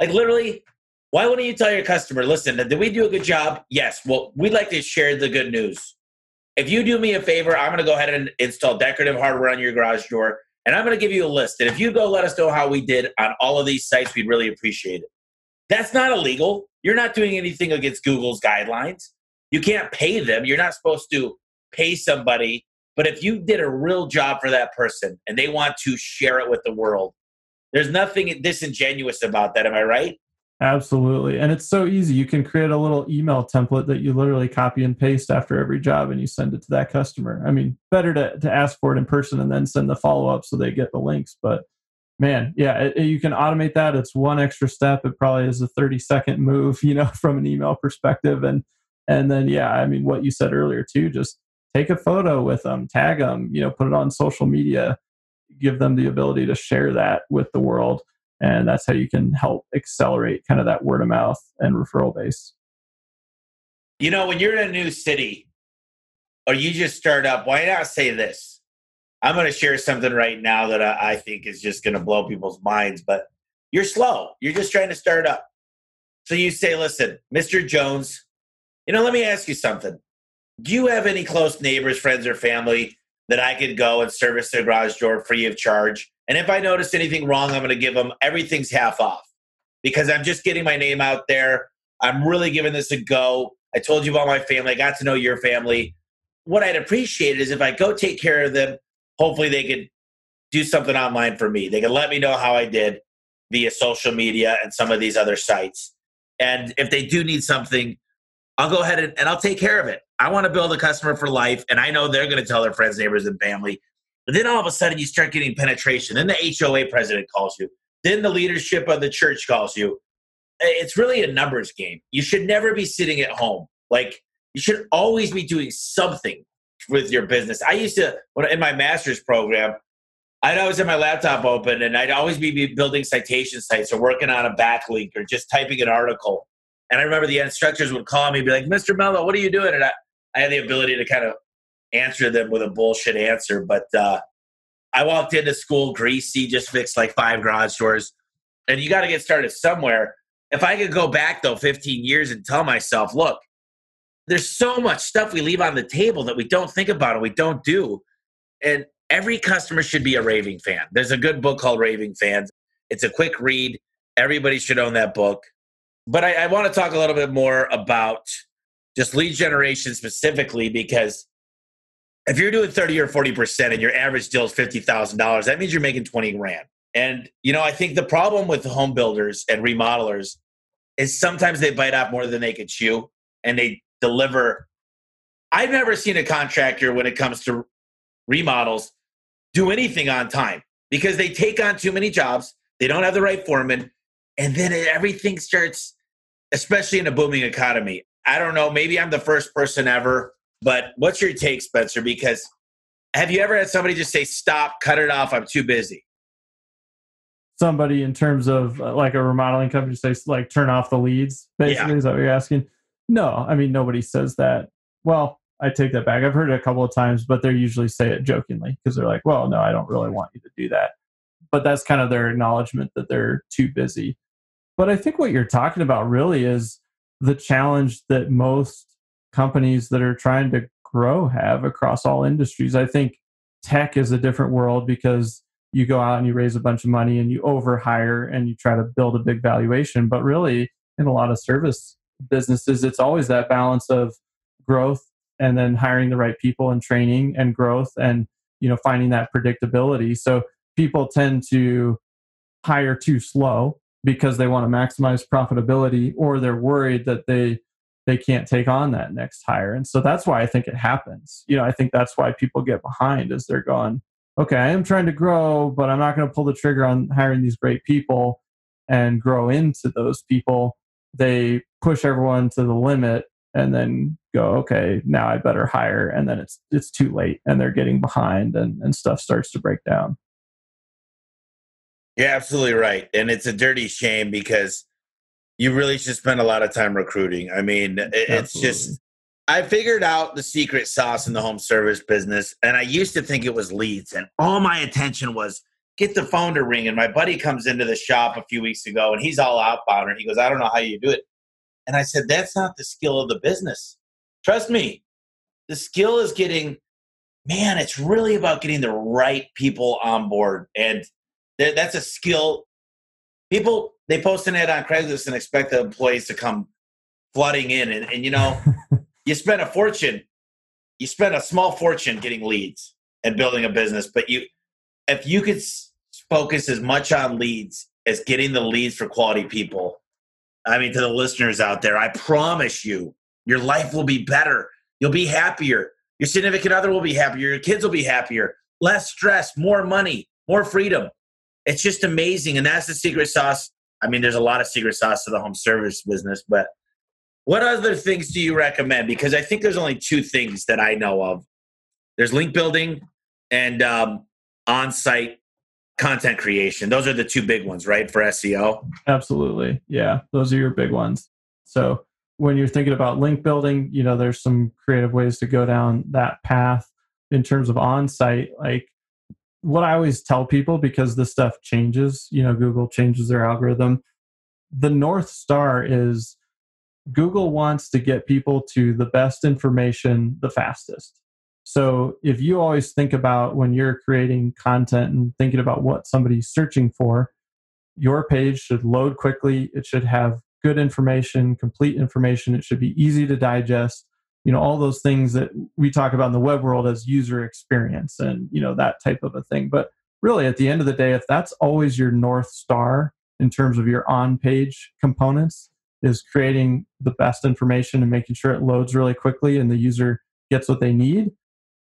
Like literally, why wouldn't you tell your customer, listen, did we do a good job? Yes. Well, we'd like to share the good news. If you do me a favor, I'm going to go ahead and install decorative hardware on your garage door, and I'm going to give you a list. And if you go let us know how we did on all of these sites, we'd really appreciate it. That's not illegal. You're not doing anything against Google's guidelines. You can't pay them. You're not supposed to pay somebody. But if you did a real job for that person and they want to share it with the world, there's nothing disingenuous about that. Am I right? Absolutely. And it's so easy. You can create a little email template that you literally copy and paste after every job and you send it to that customer. I mean, better to, to ask for it in person and then send the follow up so they get the links. But man yeah it, you can automate that it's one extra step it probably is a 30 second move you know from an email perspective and and then yeah i mean what you said earlier too just take a photo with them tag them you know put it on social media give them the ability to share that with the world and that's how you can help accelerate kind of that word of mouth and referral base you know when you're in a new city or you just start up why not say this I'm going to share something right now that I, think is just going to blow people's minds, but you're slow. You're just trying to start up. So you say, listen, Mr. Jones, you know, let me ask you something. Do you have any close neighbors, friends, or family that I could go and service their garage door free of charge? And if I notice anything wrong, I'm going to give them everything's half off because I'm just getting my name out there. I'm really giving this a go. I told you about my family. I got to know your family. What I'd appreciate is if I go take care of them hopefully they could do something online for me. They can let me know how I did via social media and some of these other sites. And if they do need something, I'll go ahead and, and I'll take care of it. I want to build a customer for life, and I know they're going to tell their friends, neighbors, and family. But then all of a sudden, you start getting penetration. Then the HOA president calls you. Then the leadership of the church calls you. It's really a numbers game. You should never be sitting at home. Like, you should always be doing something with your business. I used to in my master's program, I'd always have my laptop open and I'd always be building citation sites or working on a backlink or just typing an article. And I remember the instructors would call me and be like, Mr. Mello, what are you doing? And I, I had the ability to kind of answer them with a bullshit answer. But uh, I walked into school greasy, just fixed like five garage doors. And you got to get started somewhere. if I could go back though 15 years and tell myself, look, there's so much stuff we leave on the table that we don't think about and we don't do. And every customer should be a raving fan. There's a good book called Raving Fans. It's a quick read. Everybody should own that book. But I, I want to talk a little bit more about just lead generation specifically because if you're doing 30 or 40% and your average deal is $50,000, that means you're making 20 grand. And, you know, I think the problem with home builders and remodelers is sometimes they bite off more than they can chew and they deliver. I've never seen a contractor when it comes to remodels do anything on time because they take on too many jobs. They don't have the right foreman. And then everything starts, especially in a booming economy. I don't know. Maybe I'm the first person ever, but what's your take, Spencer? Because have you ever had somebody just say, stop, cut it off, I'm too busy? Somebody in terms of uh, like a remodeling company say, like, turn off the leads, basically. Yeah. Is that what you're asking? No, I mean, nobody says that. Well, I take that back. I've heard it a couple of times, but they usually say it jokingly because they're like, well, no, I don't really want you to do that. But that's kind of their acknowledgement that they're too busy. But I think what you're talking about really is the challenge that most companies that are trying to grow have across all industries. I think tech is a different world because you go out and you raise a bunch of money and you overhire and you try to build a big valuation. But really, in a lot of service businesses, it's always that balance of growth and then hiring the right people and training and growth and you know finding that predictability. So people tend to hire too slow because they want to maximize profitability or they're worried that they they can't take on that next hire. And so that's why i think it happens. You know i think that's why people get behind as they're going okay i am trying to grow but i'm not going to pull the trigger on hiring these great people and grow into those people. They push everyone to the limit and then go okay now i better hire and then it's it's too late and they're getting behind and, and stuff starts to break down you're absolutely right. And it's a dirty shame because you really should spend a lot of time recruiting. I mean, it's absolutely. just, I figured out the secret sauce in the home service business. And I used to think it was leads. And all my attention was get the phone to ring. And my buddy comes into the shop a few weeks ago and he's all outbound. And he goes, I don't know how you do it. And I said, that's not the skill of the business. Trust me, the skill is getting, man, it's really about getting the right people on board. And that's a skill. People they post an ad on Craigslist and expect the employees to come flooding in, and, and you know, you spend a fortune, you spend a small fortune getting leads and building a business, but you, if you could focus as much on leads as getting the leads for quality people, I mean, to the listeners out there, I promise you, your life will be better. You'll be happier. Your significant other will be happier. Your kids will be happier. Less stress, more money, more freedom it's just amazing. And that's the secret sauce. I mean, there's a lot of secret sauce to the home service business, but what other things do you recommend? Because I think there's only two things that I know of. There's link building and um, on-site content creation. Those are the two big ones, right, for SEO? Absolutely. Yeah, those are your big ones. So when you're thinking about link building, you know, there's some creative ways to go down that path in terms of on-site. Like what I always tell people because this stuff changes, you know, Google changes their algorithm. The North Star is Google wants to get people to the best information the fastest. So if you always think about when you're creating content and thinking about what somebody's searching for, your page should load quickly. It should have good information, complete information. It should be easy to digest you know all those things that we talk about in the web world as user experience and you know that type of a thing. But really at the end of the day if that's always your north star in terms of your on page components is creating the best information and making sure it loads really quickly and the user gets what they need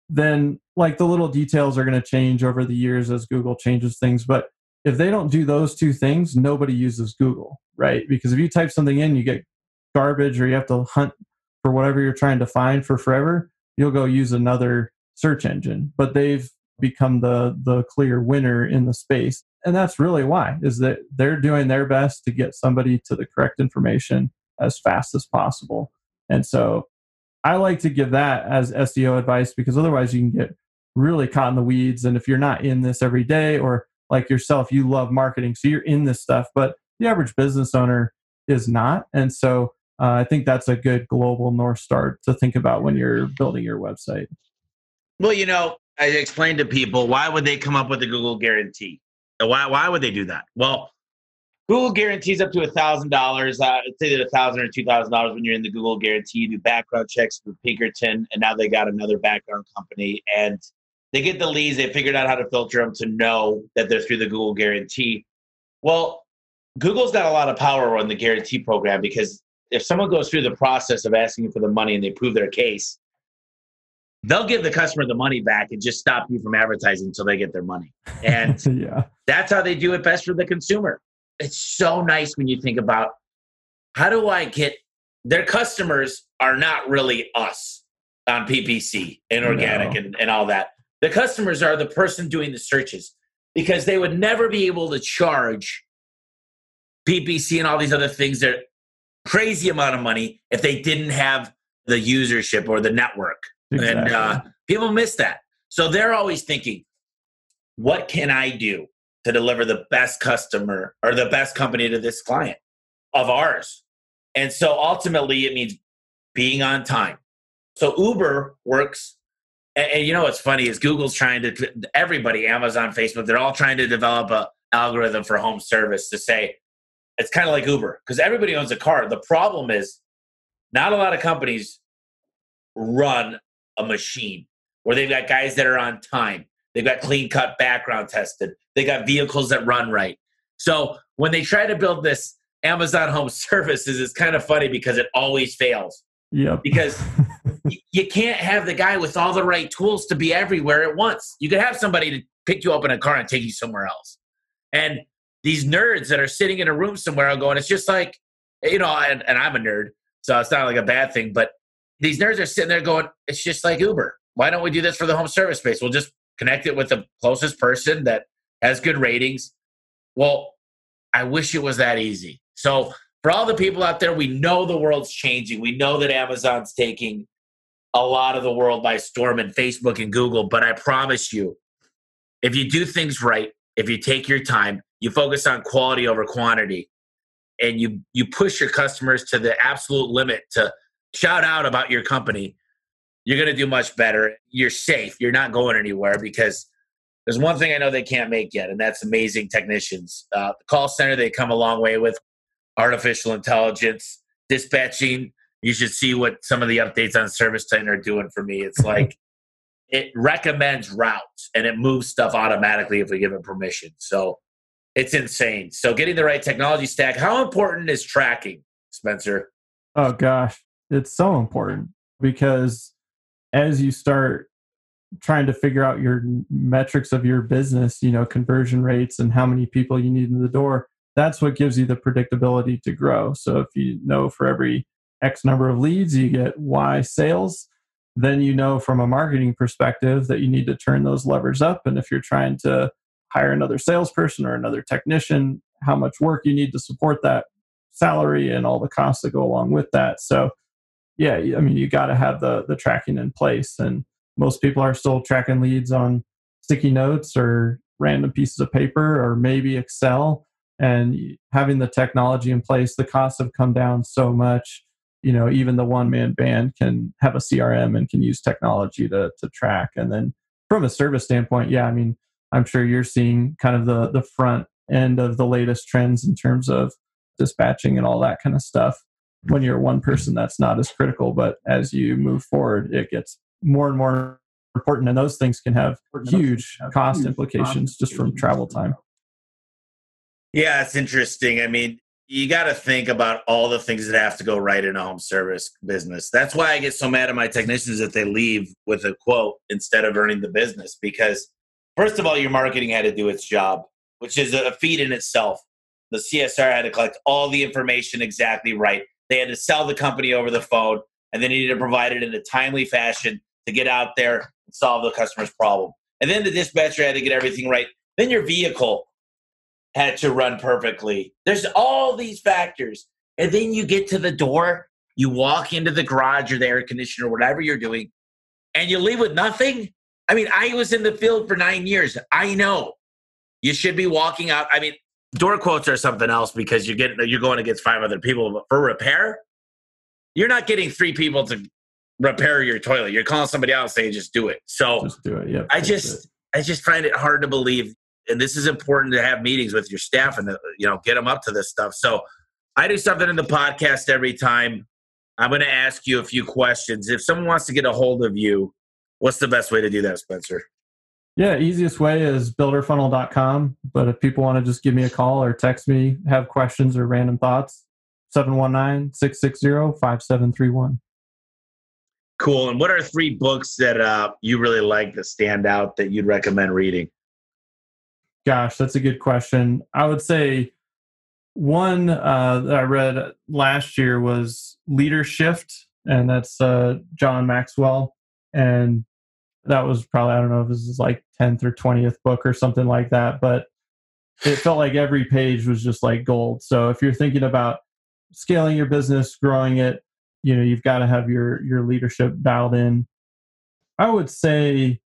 then like the little details are going to change over the years as google changes things. But if they don't do those two things nobody uses google right? Because if you type something in you get garbage or you have to hunt for whatever you're trying to find for forever, you'll go use another search engine. But they've become the the clear winner in the space. And that's really why is that they're doing their best to get somebody to the correct information as fast as possible. And so I like to give that as SEO advice because otherwise you can get really caught in the weeds. And if you're not in this every day, or like yourself, you love marketing, so you're in this stuff, but the average business owner is not. And so uh, I think that's a good global North Star to think about when you're building your website. Well, you know, I explained to people why would they come up with the Google guarantee? Why, why would they do that? Well, Google guarantees up to a thousand dollars. Uh, say that a thousand or two thousand dollars when you're in the Google guarantee. You do background checks with Pinkerton, and now they got another background company, and they get the leads. They figured out how to filter them to know that they're through the Google guarantee. Well, Google's got a lot of power on the guarantee program because if someone goes through the process of asking for the money and they prove their case, they'll give the customer the money back and just stop you from advertising until they get their money. And yeah. that's how they do it best for the consumer it's so nice when you think about how do I get their customers are not really us on PPC and organic no. and, and all that. The customers are the person doing the searches because they would never be able to charge PPC and all these other things that crazy amount of money if they didn't have the usership or the network. Exactly. And uh, people miss that. So they're always thinking, what can I do to deliver the best customer or the best company to this client of ours. And so ultimately, it means being on time. So Uber works. And, and, you know what's funny is Google's trying to everybody, Amazon, Facebook, they're all trying to develop a algorithm for home service to say it's kind of like Uber because everybody owns a car. The problem is not a lot of companies run a machine where they've got guys that are on time. They've got clean cut background tested. They got vehicles that run right. So when they try to build this Amazon Home Services, it's kind of funny because it always fails. Yeah. Because you can't have the guy with all the right tools to be everywhere at once. You could have somebody to pick you up in a car and take you somewhere else. And these nerds that are sitting in a room somewhere are going, it's just like, you know, and, and I'm a nerd, so it's not like a bad thing, but these nerds are sitting there going, it's just like Uber. Why don't we do this for the home service space? We'll just connect it with the closest person that has good ratings. Well, I wish it was that easy. So, for all the people out there, we know the world's changing. We know that Amazon's taking a lot of the world by storm and Facebook and Google. But I promise you, if you do things right, if you take your time, you focus on quality over quantity, and you you push your customers to the absolute limit to shout out about your company, you're going to do much better. You're safe. You're not going anywhere because there's one thing I know they can't make yet, and that's amazing technicians. Uh, the call center, they come a long way with artificial intelligence, dispatching. You should see what some of the updates on ServiceTitan are doing for me. It's like it recommends routes and it moves stuff automatically if we give it permission. So it's insane. So getting the right technology stack, how important is tracking, Spencer? Oh gosh, it's so important because as you start trying to figure out your metrics of your business, you know, conversion rates and how many people you need in the door, that's what gives you the predictability to grow. So if you know for every X number of leads, you get Y sales, then you know from a marketing perspective that you need to turn those levers up. And if you're trying to hire another salesperson or another technician, how much work you need to support that salary and all the costs that go along with that. So yeah, I mean, you got to have the the tracking in place and most people are still tracking leads on sticky notes or random pieces of paper or maybe Excel. And having the technology in place, the costs have come down so much. You know, even the one man band can have a CRM and can use technology to, to track. And then from a service standpoint, yeah, I mean, I'm sure you're seeing kind of the, the front end of the latest trends in terms of dispatching and all that kind of stuff. When you're one person, that's not as critical, but as you move forward, it gets more and more important, and those things can have huge cost implications just from travel time. Yeah, it's interesting. I mean, you got to think about all the things that have to go right in a home service business. That's why I get so mad at my technicians that they leave with a quote instead of earning the business. Because, first of all, your marketing had to do its job, which is a feat in itself. The CSR had to collect all the information exactly right. They had to sell the company over the phone, and they needed to provide it in a timely fashion to get out there and solve the customer's problem. And then the dispatcher had to get everything right. Then your vehicle had to run perfectly. There's all these factors. And then you get to the door, you walk into the garage or the air conditioner, whatever you're doing, and you leave with nothing. I mean, I was in the field for nine years. I know you should be walking out. I mean, door quotes are something else because you're getting you're going against five other people. But for repair, you're not getting three people to repair your toilet. You're calling somebody out saying just do it. So just do it. Yeah. I just I just find it hard to believe, and this is important to have meetings with your staff and uh, you know get them up to this stuff. So I do something in the podcast every time. I'm going to ask you a few questions. If someone wants to get a hold of you, what's the best way to do that, Spencer? Yeah, easiest way is builderfunnel.com. But if people want to just give me a call or text me, have questions or random thoughts, 719 660 5731. Cool. And what are three books that uh, you really like that stand out that you'd recommend reading? Gosh, that's a good question. I would say one uh, that I read last year was Leadershift, and that's uh, John Maxwell. And that was probably, I don't know if this is like 10th or 20th book or something like that, but it felt like every page was just like gold. So if you're thinking about scaling your business, growing it, you know, you've got to have your your leadership dialed in. I would say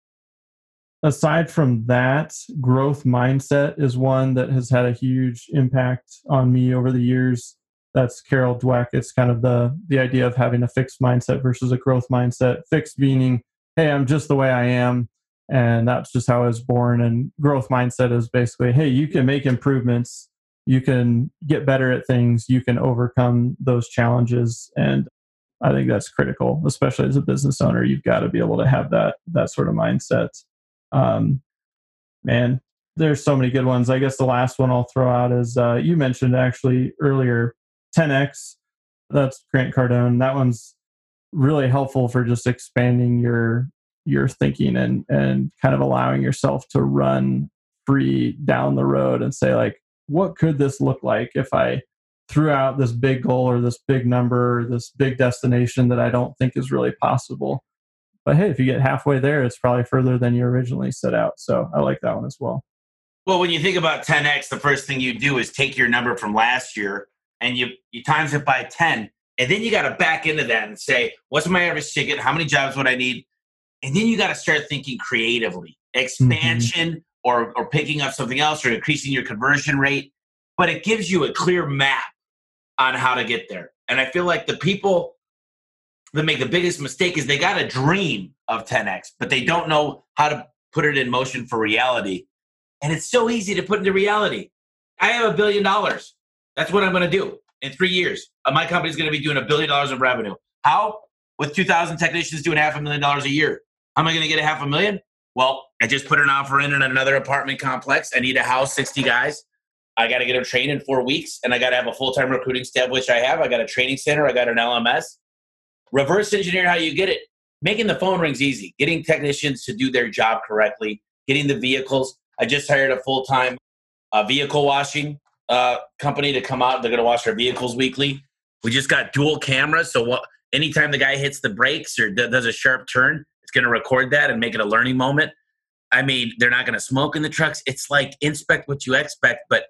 aside from that, growth mindset is one that has had a huge impact on me over the years. That's Carol Dweck. It's kind of the the idea of having a fixed mindset versus a growth mindset. Fixed meaning, hey, I'm just the way I am, and that's just how I was born. And growth mindset is basically, hey, you can make improvements, you can get better at things, you can overcome those challenges, and I think that's critical, especially as a business owner. You've got to be able to have that that sort of mindset. Um, man, there's so many good ones. I guess the last one I'll throw out is uh, you mentioned actually earlier, 10x. That's Grant Cardone. That one's really helpful for just expanding your your thinking and and kind of allowing yourself to run free down the road and say like, what could this look like if I threw out this big goal or this big number, this big destination that I don't think is really possible. But hey, if you get halfway there, it's probably further than you originally set out. So I like that one as well. Well, when you think about 10x, the first thing you do is take your number from last year and you you times it by 10, and then you got to back into that and say, what's my average ticket? How many jobs would I need? And then you got to start thinking creatively, expansion mm-hmm. or or picking up something else or increasing your conversion rate. But it gives you a clear map on how to get there. And I feel like the people that make the biggest mistake is they got a dream of 10x, but they don't know how to put it in motion for reality. And it's so easy to put into reality. I have a billion dollars. That's what I'm going to do in three years. Uh, my company's going to be doing a billion dollars in revenue. How? With 2,000 technicians doing half a million dollars a year. How am I going to get a half a million? Well, I just put an offer in in another apartment complex. I need a house, 60 guys. I got to get them trained in four weeks, and I got to have a full time recruiting staff, which I have. I got a training center, I got an LMS. Reverse engineer how you get it. Making the phone rings easy, getting technicians to do their job correctly, getting the vehicles. I just hired a full time uh, vehicle washing uh, company to come out. They're going to wash our vehicles weekly. We just got dual cameras, so what, anytime the guy hits the brakes or does a sharp turn, it's going to record that and make it a learning moment. I mean, they're not going to smoke in the trucks. It's like inspect what you expect, but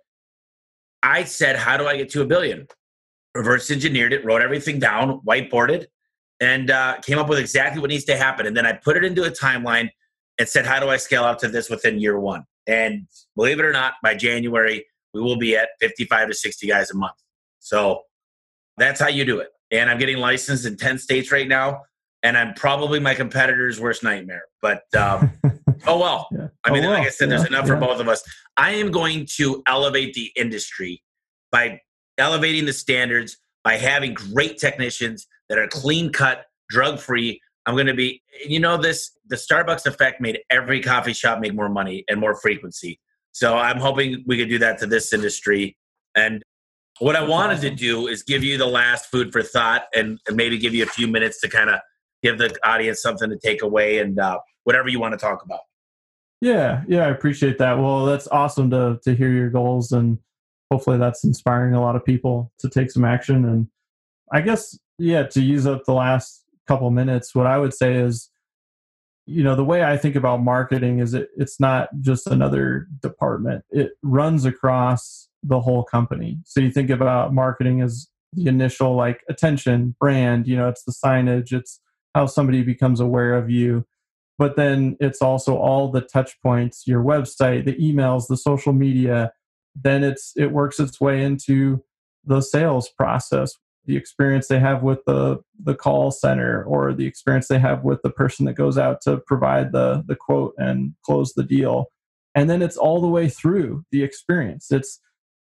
I said, How do I get to a billion? Reverse engineered it, wrote everything down, whiteboarded, and uh, came up with exactly what needs to happen. And then I put it into a timeline and said, How do I scale up to this within year one? And believe it or not, by January, we will be at 55 to 60 guys a month. So that's how you do it. And I'm getting licensed in 10 states right now. And I'm probably my competitor's worst nightmare. But um, oh well. Yeah. I mean, oh, well. like I said, there's enough yeah. for both of us. I am going to elevate the industry by elevating the standards, by having great technicians that are clean cut, drug free. I'm going to be, you know, this the Starbucks effect made every coffee shop make more money and more frequency. So I'm hoping we could do that to this industry. And what I wanted to do is give you the last food for thought and, and maybe give you a few minutes to kind of give the audience something to take away and uh, whatever you want to talk about. Yeah, yeah, I appreciate that. Well, that's awesome to to hear your goals and hopefully that's inspiring a lot of people to take some action and I guess yeah, to use up the last couple minutes, what I would say is you know, the way I think about marketing is it it's not just another department. It runs across the whole company. So you think about marketing as the initial like attention, brand, you know, it's the signage, it's how somebody becomes aware of you but then it's also all the touch points your website the emails the social media then it's it works its way into the sales process the experience they have with the the call center or the experience they have with the person that goes out to provide the the quote and close the deal. And then it's all the way through the experience. It's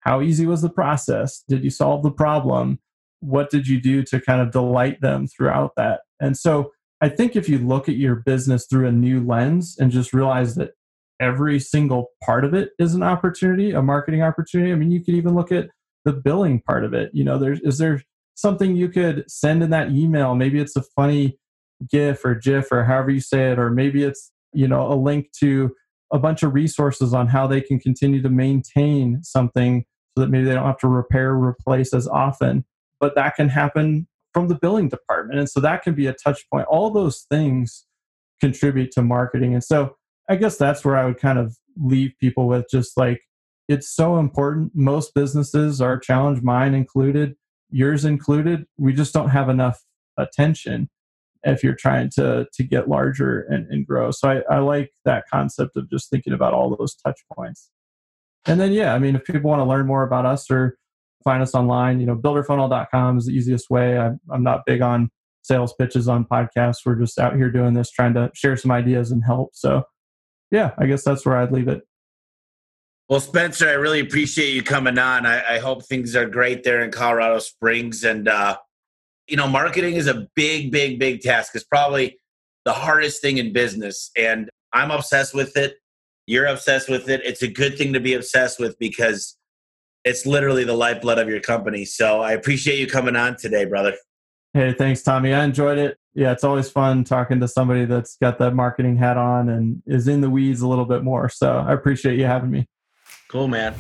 how easy was the process? Did you solve the problem? What did you do to kind of delight them throughout that? And so i think if you look at your business through a new lens and just realize that every single part of it is an opportunity a marketing opportunity i mean you could even look at the billing part of it. You know there's is there something you could send in that email. Maybe it's a funny GIF or GIF or however you say it, or maybe it's you know a link to a bunch of resources on how they can continue to maintain something so that maybe they don't have to repair or replace as often. But that can happen from the billing department, and so that can be a touch point. All those things contribute to marketing, and so I guess that's where I would kind of leave people with just like it's so important. Most businesses are challenged, mine included, yours included, we just don't have enough attention if you're trying to to get larger and, and grow. So I, I like that concept of just thinking about all those touch points. And then yeah, I mean if people want to learn more about us or find us online, you know, builderfunnel.com is the easiest way. I'm, I'm not big on sales pitches on podcasts. We're just out here doing this, trying to share some ideas and help. So yeah, I guess that's where I'd leave it. Well, Spencer, I really appreciate you coming on. I, I hope things are great there in Colorado Springs. And, uh, you know, marketing is a big, big, big task. It's probably the hardest thing in business. And I'm obsessed with it. You're obsessed with it. It's a good thing to be obsessed with because it's literally the lifeblood of your company. So I appreciate you coming on today, brother. Hey, thanks, Tommy. I enjoyed it. Yeah, it's always fun talking to somebody that's got that marketing hat on and is in the weeds a little bit more. So I appreciate you having me. Cool, man.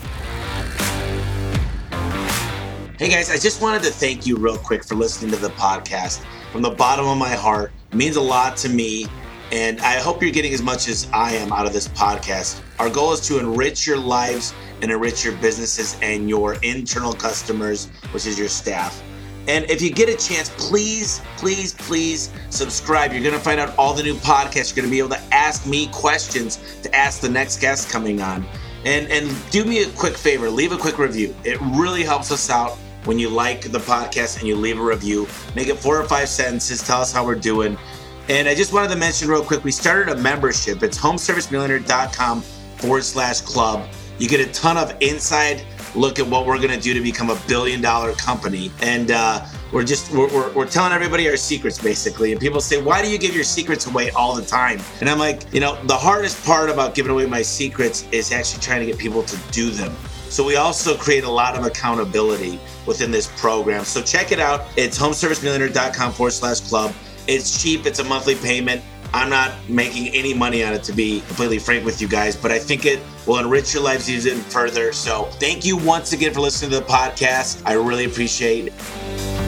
Hey guys, I just wanted to thank you real quick for listening to the podcast. From the bottom of my heart, it means a lot to me, and I hope you're getting as much as I am out of this podcast. Our goal is to enrich your lives and enrich your businesses and your internal customers, which is your staff. And if you get a chance, please, please, please subscribe. You're going to find out all the new podcasts. You're going to be able to ask me questions to ask the next guest coming on. And and do me a quick favor, leave a quick review. It really helps us out when you like the podcast and you leave a review. Make it four or five sentences. Tell us how we're doing. And I just wanted to mention real quick, we started a membership. It's homeservicemillionaire.com forward slash club. You get a ton of inside look at what we're going to do to become a billion dollar company. And uh, we're just we're, we're, we're, telling everybody our secrets basically. And people say why do you give your secrets away all the time? And i'm like you know the hardest part about giving away my secrets is actually trying to get people to do them. So we also create a lot of accountability within this program. So check it out. It's homeservicemillionaire.com forward slash club. It's cheap. It's a monthly payment. I'm not making any money on it to be completely frank with you guys, but I think it will enrich your lives even further. So thank you once again for listening to the podcast. I really appreciate it.